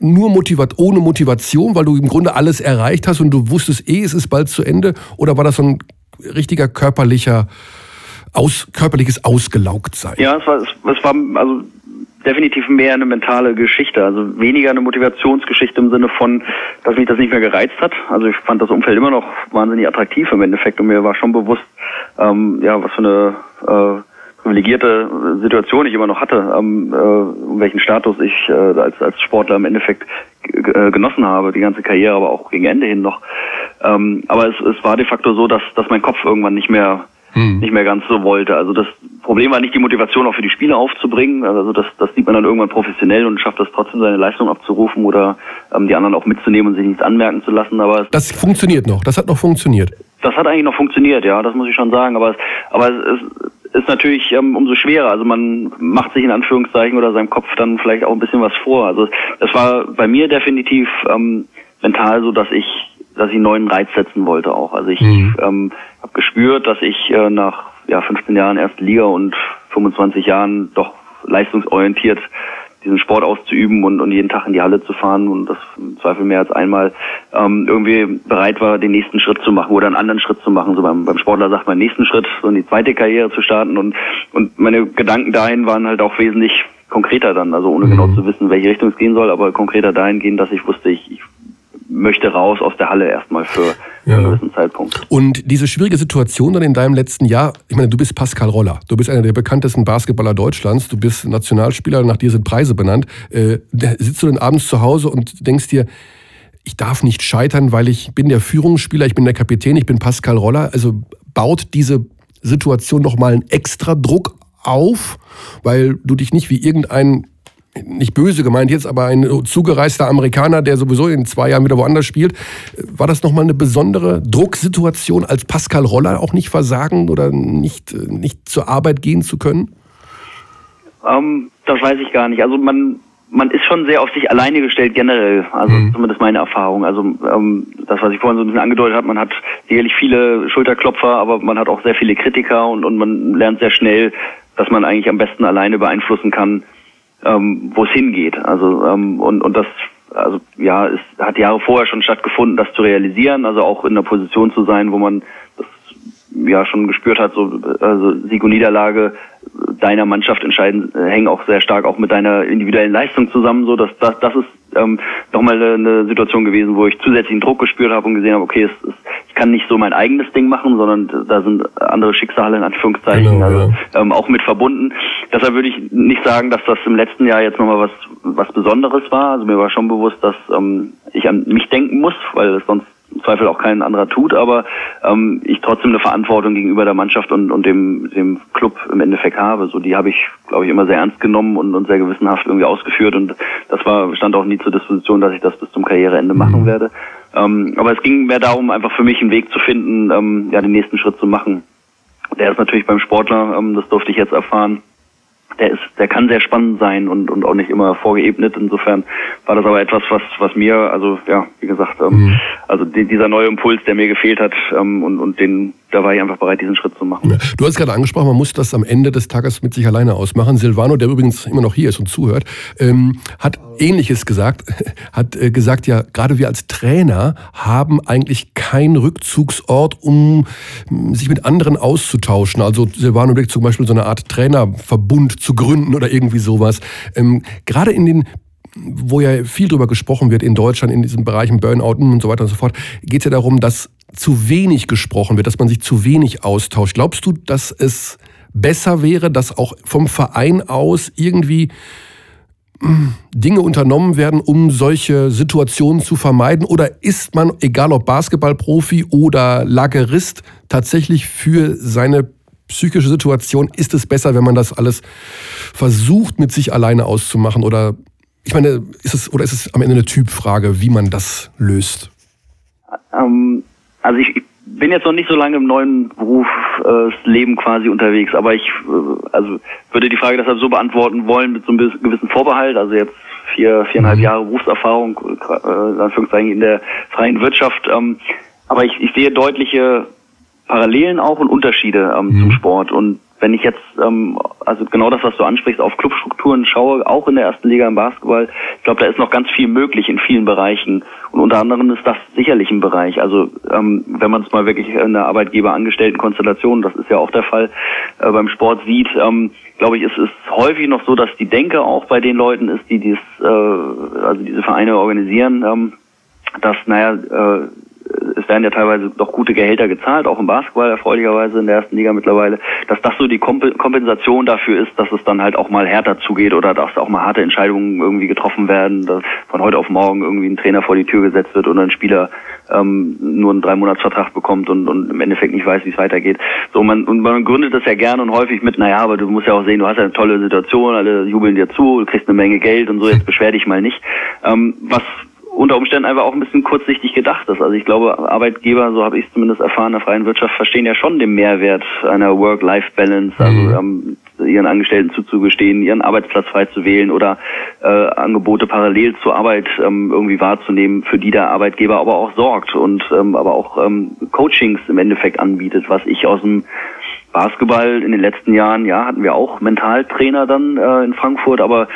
nur motivat, ohne Motivation, weil du im Grunde alles erreicht hast und du wusstest eh, es ist bald zu Ende? Oder war das so ein richtiger körperlicher aus, körperliches Ausgelaugtsein. Ja, es war, es, war also definitiv mehr eine mentale Geschichte, also weniger eine Motivationsgeschichte im Sinne von, dass mich das nicht mehr gereizt hat. Also ich fand das Umfeld immer noch wahnsinnig attraktiv im Endeffekt und mir war schon bewusst, ähm, ja, was für eine äh, privilegierte Situation ich immer noch hatte, ähm, äh, welchen Status ich äh, als, als Sportler im Endeffekt äh, genossen habe, die ganze Karriere, aber auch gegen Ende hin noch. Ähm, aber es, es war de facto so, dass, dass mein Kopf irgendwann nicht mehr hm. nicht mehr ganz so wollte. Also das Problem war nicht die Motivation auch für die Spiele aufzubringen. Also das, das sieht man dann irgendwann professionell und schafft das trotzdem seine Leistung abzurufen oder ähm, die anderen auch mitzunehmen und sich nichts anmerken zu lassen. Aber das funktioniert noch. Das hat noch funktioniert. Das hat eigentlich noch funktioniert, ja. Das muss ich schon sagen. Aber es, aber es ist natürlich ähm, umso schwerer. Also man macht sich in Anführungszeichen oder seinem Kopf dann vielleicht auch ein bisschen was vor. Also es war bei mir definitiv ähm, mental so, dass ich dass ich einen neuen Reiz setzen wollte auch. Also ich mhm. ähm, habe gespürt, dass ich äh, nach ja, 15 Jahren erste Liga und 25 Jahren doch leistungsorientiert diesen Sport auszuüben und, und jeden Tag in die Halle zu fahren und das im Zweifel mehr als einmal ähm, irgendwie bereit war, den nächsten Schritt zu machen oder einen anderen Schritt zu machen. So beim, beim Sportler sagt man, nächsten Schritt, so in die zweite Karriere zu starten und, und meine Gedanken dahin waren halt auch wesentlich konkreter dann, also ohne genau mhm. genau zu wissen, welche Richtung es gehen soll, aber konkreter dahingehend, dass ich wusste, ich, ich möchte raus aus der Halle erstmal für ja. einen gewissen Zeitpunkt. Und diese schwierige Situation dann in deinem letzten Jahr, ich meine, du bist Pascal Roller, du bist einer der bekanntesten Basketballer Deutschlands, du bist Nationalspieler, nach dir sind Preise benannt. Äh, sitzt du dann abends zu Hause und denkst dir, ich darf nicht scheitern, weil ich bin der Führungsspieler, ich bin der Kapitän, ich bin Pascal Roller. Also baut diese Situation nochmal einen extra Druck auf, weil du dich nicht wie irgendein nicht böse gemeint jetzt, aber ein zugereister Amerikaner, der sowieso in zwei Jahren wieder woanders spielt. War das nochmal eine besondere Drucksituation, als Pascal Roller auch nicht versagen oder nicht, nicht zur Arbeit gehen zu können? Ähm, das weiß ich gar nicht. Also man, man ist schon sehr auf sich alleine gestellt generell. Also mhm. zumindest meine Erfahrung. Also ähm, das, was ich vorhin so ein bisschen angedeutet habe, man hat sicherlich viele Schulterklopfer, aber man hat auch sehr viele Kritiker und, und man lernt sehr schnell, dass man eigentlich am besten alleine beeinflussen kann, ähm, wo es hingeht. Also ähm, und, und das also ja, es hat Jahre vorher schon stattgefunden, das zu realisieren, also auch in der Position zu sein, wo man das ja schon gespürt hat, so also Sieg und Niederlage deiner Mannschaft entscheiden, äh, hängen auch sehr stark auch mit deiner individuellen Leistung zusammen. So, dass das, das ist ähm, nochmal eine Situation gewesen, wo ich zusätzlichen Druck gespürt habe und gesehen habe, okay, es, es, ich kann nicht so mein eigenes Ding machen, sondern da sind andere Schicksale in Anführungszeichen genau, also, ja. ähm, auch mit verbunden. Deshalb würde ich nicht sagen, dass das im letzten Jahr jetzt nochmal was was Besonderes war. Also mir war schon bewusst, dass ähm, ich an mich denken muss, weil es sonst im Zweifel auch kein anderer tut, aber ähm, ich trotzdem eine Verantwortung gegenüber der Mannschaft und, und dem, dem Club im Endeffekt habe. So die habe ich, glaube ich, immer sehr ernst genommen und, und sehr gewissenhaft irgendwie ausgeführt und das war stand auch nie zur Disposition, dass ich das bis zum Karriereende machen mhm. werde. Ähm, aber es ging mehr darum, einfach für mich einen Weg zu finden, ähm, ja den nächsten Schritt zu machen. Der ist natürlich beim Sportler, ähm, das durfte ich jetzt erfahren, der ist, der kann sehr spannend sein und, und auch nicht immer vorgeebnet. Insofern war das aber etwas, was, was mir, also ja, wie gesagt, ähm, mhm. also die, dieser neue Impuls, der mir gefehlt hat ähm, und, und den, da war ich einfach bereit, diesen Schritt zu machen. Du hast gerade angesprochen, man muss das am Ende des Tages mit sich alleine ausmachen. Silvano, der übrigens immer noch hier ist und zuhört, ähm, hat Ähnliches gesagt, hat äh, gesagt, ja, gerade wir als Trainer haben eigentlich keinen Rückzugsort, um sich mit anderen auszutauschen. Also Silvano legt zum Beispiel so eine Art Trainerverbund zu gründen oder irgendwie sowas. Ähm, gerade in den wo ja viel drüber gesprochen wird in Deutschland, in diesen Bereichen Burnout und so weiter und so fort, geht es ja darum, dass zu wenig gesprochen wird, dass man sich zu wenig austauscht. Glaubst du, dass es besser wäre, dass auch vom Verein aus irgendwie hm, Dinge unternommen werden, um solche Situationen zu vermeiden? Oder ist man, egal ob Basketballprofi oder Lagerist, tatsächlich für seine psychische Situation, ist es besser, wenn man das alles versucht, mit sich alleine auszumachen? Oder ich meine, ist es oder ist es am Ende eine Typfrage, wie man das löst? Ähm, also ich, ich, bin jetzt noch nicht so lange im neuen Berufsleben äh, quasi unterwegs, aber ich äh, also würde die Frage deshalb so beantworten wollen mit so einem gewissen Vorbehalt. Also jetzt vier, viereinhalb mhm. Jahre Berufserfahrung, äh, Anführungszeichen in der freien Wirtschaft. Ähm, aber ich, ich sehe deutliche Parallelen auch und Unterschiede ähm, mhm. zum Sport. Und wenn ich jetzt, ähm, also genau das, was du ansprichst, auf Clubstrukturen schaue, auch in der ersten Liga im Basketball, ich glaube, da ist noch ganz viel möglich in vielen Bereichen. Und unter anderem ist das sicherlich ein Bereich. Also ähm, wenn man es mal wirklich in der Arbeitgeber-Angestellten-Konstellation, das ist ja auch der Fall, äh, beim Sport sieht, ähm, glaube ich, ist es häufig noch so, dass die Denke auch bei den Leuten ist, die dies, äh, also diese Vereine organisieren, ähm, dass, naja, äh, es werden ja teilweise doch gute Gehälter gezahlt, auch im Basketball erfreulicherweise in der ersten Liga mittlerweile, dass das so die Kompensation dafür ist, dass es dann halt auch mal härter zugeht oder dass auch mal harte Entscheidungen irgendwie getroffen werden, dass von heute auf morgen irgendwie ein Trainer vor die Tür gesetzt wird oder ein Spieler ähm, nur einen Dreimonatsvertrag bekommt und, und im Endeffekt nicht weiß, wie es weitergeht. So man und man gründet das ja gerne und häufig mit, naja, aber du musst ja auch sehen, du hast ja eine tolle Situation, alle jubeln dir zu, du kriegst eine Menge Geld und so, jetzt beschwer dich mal nicht. Ähm, was unter Umständen einfach auch ein bisschen kurzsichtig gedacht ist. Also ich glaube, Arbeitgeber, so habe ich es zumindest erfahren, in der freien Wirtschaft verstehen ja schon den Mehrwert einer Work-Life-Balance, also mhm. ähm, ihren Angestellten zuzugestehen, ihren Arbeitsplatz frei zu wählen oder äh, Angebote parallel zur Arbeit ähm, irgendwie wahrzunehmen, für die der Arbeitgeber aber auch sorgt und ähm, aber auch ähm, Coachings im Endeffekt anbietet, was ich aus dem Basketball in den letzten Jahren, ja, hatten wir auch Mentaltrainer dann äh, in Frankfurt, aber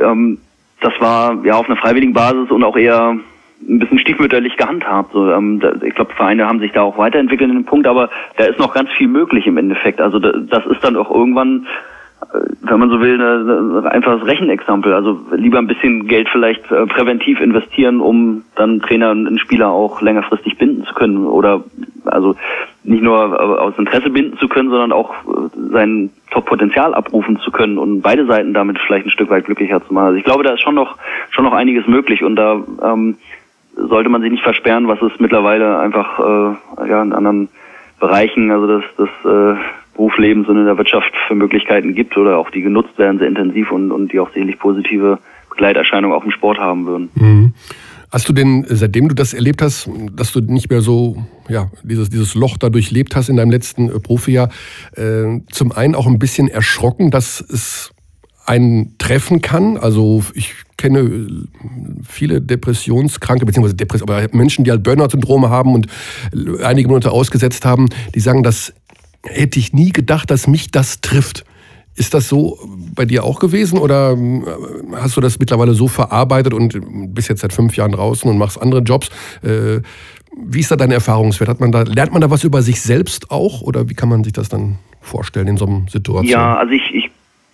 ähm, das war ja auf einer freiwilligen Basis und auch eher ein bisschen stiefmütterlich gehandhabt. So, ähm, da, ich glaube, Vereine haben sich da auch weiterentwickelt in dem Punkt, aber da ist noch ganz viel möglich im Endeffekt. Also da, das ist dann auch irgendwann wenn man so will, ein einfaches Rechenexempel. Also lieber ein bisschen Geld vielleicht äh, präventiv investieren, um dann Trainer und Spieler auch längerfristig binden zu können. Oder also nicht nur äh, aus Interesse binden zu können, sondern auch sein Top-Potenzial abrufen zu können und beide Seiten damit vielleicht ein Stück weit glücklicher zu machen. Also ich glaube, da ist schon noch schon noch einiges möglich und da ähm, sollte man sich nicht versperren, was es mittlerweile einfach äh, ja in anderen Bereichen, also das das äh, Berufslebens und in der Wirtschaft für Möglichkeiten gibt oder auch die genutzt werden sehr intensiv und, und die auch sicherlich positive Begleiterscheinungen auch im Sport haben würden. Mhm. Hast du denn, seitdem du das erlebt hast, dass du nicht mehr so, ja, dieses, dieses Loch da durchlebt hast in deinem letzten äh, Profijahr, äh, zum einen auch ein bisschen erschrocken, dass es einen treffen kann? Also ich kenne äh, viele Depressionskranke, beziehungsweise Depress aber Menschen, die halt Burnout-Syndrome haben und äh, einige Monate ausgesetzt haben, die sagen, das hätte ich nie gedacht, dass mich das trifft. Ist das so bei dir auch gewesen oder äh, hast du das mittlerweile so verarbeitet und bist jetzt seit fünf Jahren draußen und machst andere Jobs? Wie ist da dein Erfahrungswert? Hat man da, lernt man da was über sich selbst auch oder wie kann man sich das dann vorstellen in so einer Situation? Ja, also ich, ich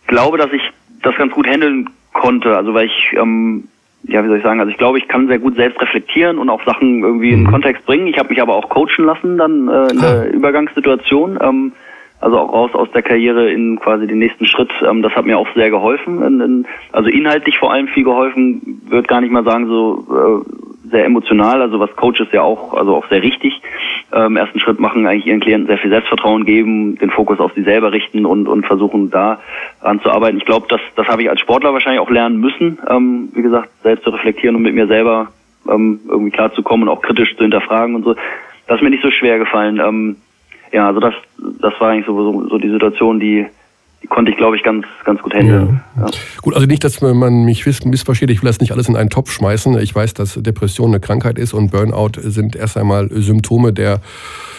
glaube, dass ich das ganz gut handeln konnte. Also weil ich, ähm, ja, wie soll ich sagen, also ich glaube, ich kann sehr gut selbst reflektieren und auch Sachen irgendwie in den mhm. Kontext bringen. Ich habe mich aber auch coachen lassen dann äh, in ah. der Übergangssituation. Ähm, also auch raus aus der Karriere in quasi den nächsten Schritt. Ähm, das hat mir auch sehr geholfen. In, in, also inhaltlich vor allem viel geholfen. Würde gar nicht mal sagen so äh, sehr emotional. Also was Coaches ja auch, also auch sehr richtig ähm, ersten Schritt machen, eigentlich ihren Klienten sehr viel Selbstvertrauen geben, den Fokus auf sie selber richten und, und versuchen da anzuarbeiten. Ich glaube, das, das habe ich als Sportler wahrscheinlich auch lernen müssen, ähm, wie gesagt, selbst zu reflektieren und mit mir selber ähm, irgendwie klarzukommen und auch kritisch zu hinterfragen und so. Das ist mir nicht so schwer gefallen. Ähm, ja, also das, das war eigentlich so, so, so die Situation, die, die konnte ich, glaube ich, ganz, ganz gut handeln. Ja. Ja. Gut, also nicht, dass man mich missversteht, ich will das nicht alles in einen Topf schmeißen. Ich weiß, dass Depression eine Krankheit ist und Burnout sind erst einmal Symptome der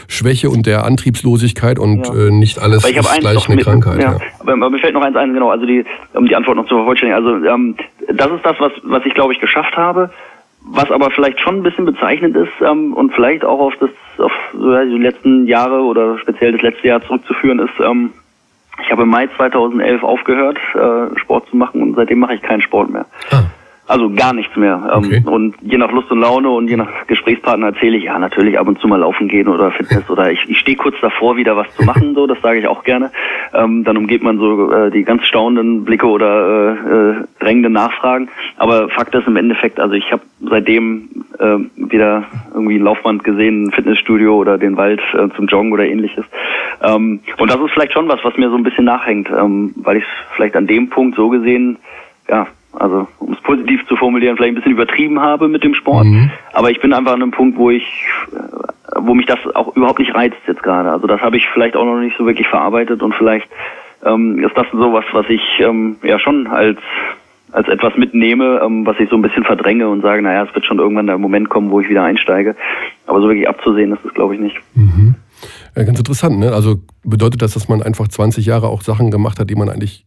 Schwäche und der Antriebslosigkeit und ja. äh, nicht alles ist gleich eine mit, Krankheit. Ja. Aber, mir fällt noch eins ein, genau, also die, um die Antwort noch zu vervollständigen. Also ähm, das ist das, was, was ich, glaube ich, geschafft habe. Was aber vielleicht schon ein bisschen bezeichnend ist ähm, und vielleicht auch auf das auf so, die letzten Jahre oder speziell das letzte Jahr zurückzuführen ist, ähm, ich habe im Mai 2011 aufgehört, äh, Sport zu machen und seitdem mache ich keinen Sport mehr. Ah. Also gar nichts mehr. Ähm, okay. Und je nach Lust und Laune und je nach Gesprächspartner erzähle ich, ja, natürlich ab und zu mal laufen gehen oder Fitness oder ich, ich stehe kurz davor, wieder was zu machen, so, das sage ich auch gerne. Ähm, dann umgeht man so äh, die ganz staunenden Blicke oder äh, äh, drängenden Nachfragen. Aber Fakt ist im Endeffekt, also ich habe seitdem äh, wieder irgendwie ein Laufband gesehen, ein Fitnessstudio oder den Wald äh, zum Joggen oder ähnliches. Ähm, und das ist vielleicht schon was, was mir so ein bisschen nachhängt, ähm, weil ich vielleicht an dem Punkt so gesehen, ja, also um es positiv zu formulieren, vielleicht ein bisschen übertrieben habe mit dem Sport. Mhm. Aber ich bin einfach an einem Punkt, wo ich, äh, wo mich das auch überhaupt nicht reizt jetzt gerade. Also das habe ich vielleicht auch noch nicht so wirklich verarbeitet und vielleicht ähm, ist das sowas, was ich ähm, ja schon als als etwas mitnehme, ähm, was ich so ein bisschen verdränge und sage, naja, es wird schon irgendwann der Moment kommen, wo ich wieder einsteige. Aber so wirklich abzusehen ist es, glaube ich, nicht. Mhm. Ja, ganz interessant, ne? Also bedeutet das, dass man einfach 20 Jahre auch Sachen gemacht hat, die man eigentlich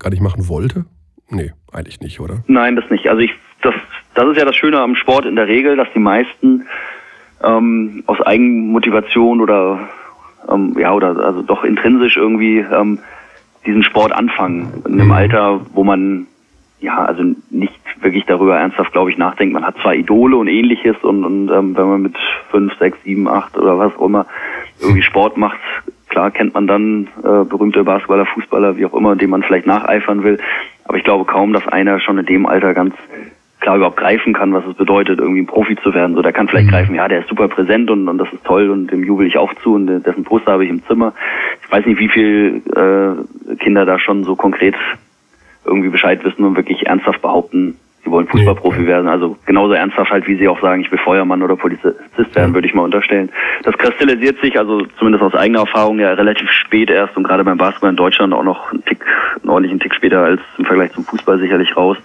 gar nicht machen wollte? Nee, eigentlich nicht, oder? Nein, das nicht. Also ich, das, das ist ja das Schöne am Sport in der Regel, dass die meisten ähm, aus Eigenmotivation oder ähm, ja oder also doch intrinsisch irgendwie ähm, diesen Sport anfangen in einem mhm. Alter, wo man ja also nicht wirklich darüber ernsthaft, glaube ich, nachdenkt. Man hat zwar Idole und ähnliches und, und ähm, wenn man mit fünf, sechs, sieben, acht oder was auch immer irgendwie Sport macht, klar kennt man dann äh, berühmte Basketballer, Fußballer, wie auch immer, dem man vielleicht nacheifern will. Aber ich glaube kaum, dass einer schon in dem Alter ganz klar überhaupt greifen kann, was es bedeutet, irgendwie ein Profi zu werden. So, der kann vielleicht mhm. greifen, ja, der ist super präsent und, und das ist toll und dem jubel ich auch zu und dessen Poster habe ich im Zimmer. Ich weiß nicht, wie viel äh, Kinder da schon so konkret irgendwie Bescheid wissen und wirklich ernsthaft behaupten, sie wollen Fußballprofi werden. Also genauso ernsthaft halt, wie sie auch sagen, ich will Feuermann oder Polizist werden, würde ich mal unterstellen. Das kristallisiert sich, also zumindest aus eigener Erfahrung, ja relativ spät erst und gerade beim Basketball in Deutschland auch noch einen Tick, einen ordentlichen Tick später als im Vergleich zum Fußball sicherlich raus,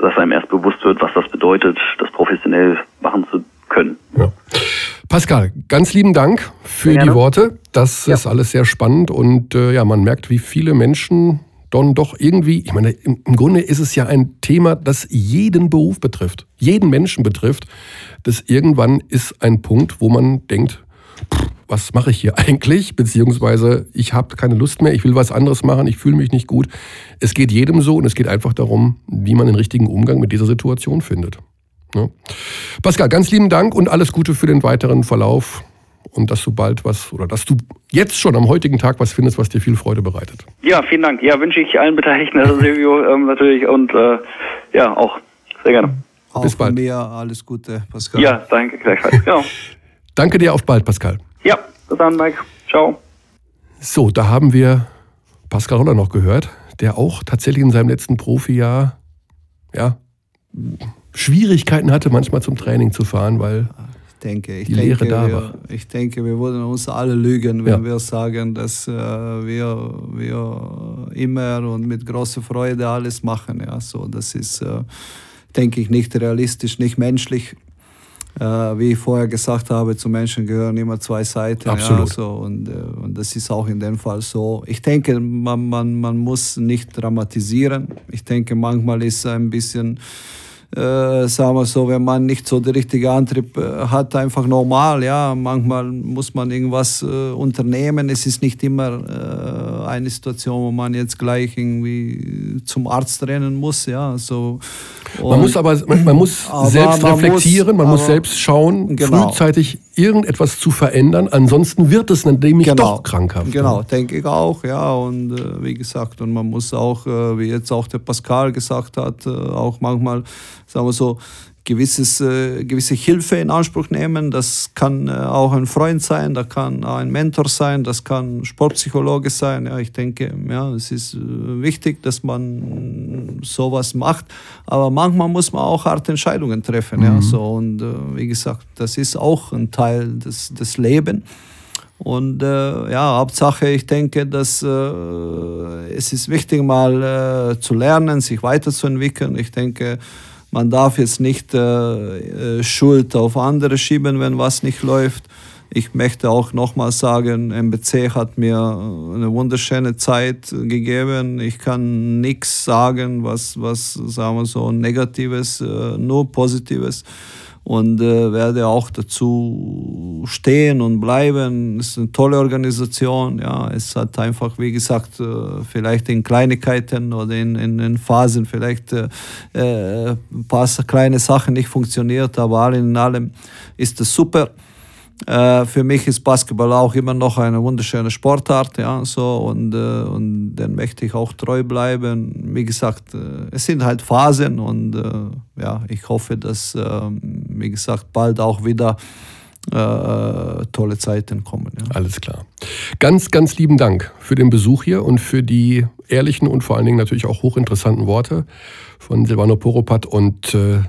dass einem erst bewusst wird, was das bedeutet, das professionell machen zu können. Ja. Pascal, ganz lieben Dank für die Worte. Das ja. ist alles sehr spannend und äh, ja, man merkt, wie viele Menschen dann doch irgendwie, ich meine, im, Grunde ist es ja ein Thema, das jeden Beruf betrifft, jeden Menschen betrifft, dass irgendwann ist ein Punkt, wo man denkt, was mache ich hier eigentlich? Beziehungsweise ich habe keine Lust mehr, ich will was anderes machen, ich fühle mich nicht gut. Es geht jedem so und es geht einfach darum, wie man den richtigen Umgang mit dieser Situation findet. Ja. Pascal, ganz lieben Dank und alles Gute für den weiteren Verlauf und dass du bald was oder dass du jetzt schon am heutigen Tag was findest, was dir viel Freude bereitet. Ja, vielen Dank. Ja, wünsche ich allen Beteiligten, also Silvio ähm, natürlich und äh, ja, auch sehr gerne. Auch Bis bald. Mir alles Gute, Pascal. Ja, danke gleichfalls. Genau. danke dir, auf bald, Pascal. Ja, bis dann, Mike. Ciao. So, da haben wir Pascal Holler noch gehört, der auch tatsächlich in seinem letzten Profijahr ja, Schwierigkeiten hatte, manchmal zum Training zu fahren, weil denke, ich die denke, Lehre da war. Ich denke, wir würden uns alle lügen, wenn Ja. wir sagen, dass äh, wir, wir immer und mit großer Freude alles machen. Ja, so, das ist, äh, denke ich, nicht realistisch, nicht menschlich. Äh, wie ich vorher gesagt habe, zu Menschen gehören immer zwei Seiten. Absolut. Ja, so, und, äh, und das ist auch in dem Fall so. Ich denke, man, man, man muss nicht dramatisieren. Ich denke, manchmal ist ein bisschen äh, sagen wir so, wenn man nicht so den richtigen Antrieb äh, hat, einfach normal, ja, manchmal muss man irgendwas äh, unternehmen. Es ist nicht immer äh, eine Situation, wo man jetzt gleich irgendwie zum Arzt rennen muss, ja, so. Man Und- muss aber man, man muss Aber selbst man reflektieren, muss- man muss selbst schauen, Genau. frühzeitig irgendetwas zu verändern. Ansonsten wird es nämlich doch krankhaft. Genau, ne? denke ich auch, ja. Und äh, wie gesagt, und man muss auch, äh, wie jetzt auch der Pascal gesagt hat, äh, auch manchmal, sagen wir so, gewisses, äh, gewisse Hilfe in Anspruch nehmen. Das kann äh, auch ein Freund sein, das kann ein Mentor sein, das kann Sportpsychologe sein. Ja, ich denke, ja, es ist äh, wichtig, dass man sowas macht. Aber manchmal muss man auch harte Entscheidungen treffen. Ja, so, und äh, wie gesagt, das ist auch ein Teil des, des Lebens. Und äh, ja, Hauptsache, ich denke, dass äh, es ist wichtig, mal äh, zu lernen, sich weiterzuentwickeln. Ich denke, man darf jetzt nicht äh, äh, Schuld auf andere schieben, wenn was nicht läuft. Ich möchte auch nochmal sagen, MBC hat mir eine wunderschöne Zeit gegeben. Ich kann nichts sagen, was, was sagen wir so, Negatives, äh, nur Positives und äh, werde auch dazu stehen und bleiben. Es ist eine tolle Organisation. Ja, es hat einfach, wie gesagt, äh, vielleicht in Kleinigkeiten oder in, in, in Phasen vielleicht äh, äh, ein paar kleine Sachen nicht funktioniert, aber all in allem ist es super. Äh, für mich ist Basketball auch immer noch eine wunderschöne Sportart, ja, so und, äh, und dann möchte ich auch treu bleiben. Wie gesagt, äh, es sind halt Phasen und äh, ja, ich hoffe, dass, äh, wie gesagt, bald auch wieder äh, tolle Zeiten kommen. Ja. Alles klar. Ganz, ganz lieben Dank für den Besuch hier und für die ehrlichen und vor allen Dingen natürlich auch hochinteressanten Worte von Silvano Poropat und äh,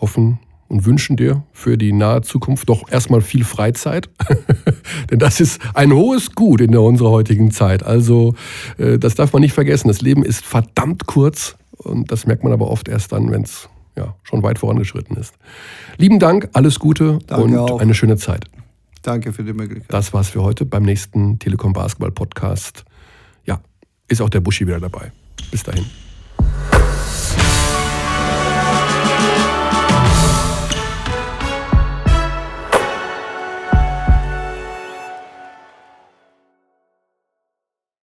hoffen und wünschen dir für die nahe Zukunft doch erstmal viel Freizeit. Denn das ist ein hohes Gut in unserer heutigen Zeit. Also äh, das darf man nicht vergessen. Das Leben ist verdammt kurz und das merkt man aber oft erst dann, wenn es ja, schon weit vorangeschritten ist. Lieben Dank, alles Gute Danke und auch. eine schöne Zeit. Danke für die Möglichkeit. Das war's für heute beim nächsten Telekom Basketball Podcast. Ja, ist auch der Buschi wieder dabei. Bis dahin.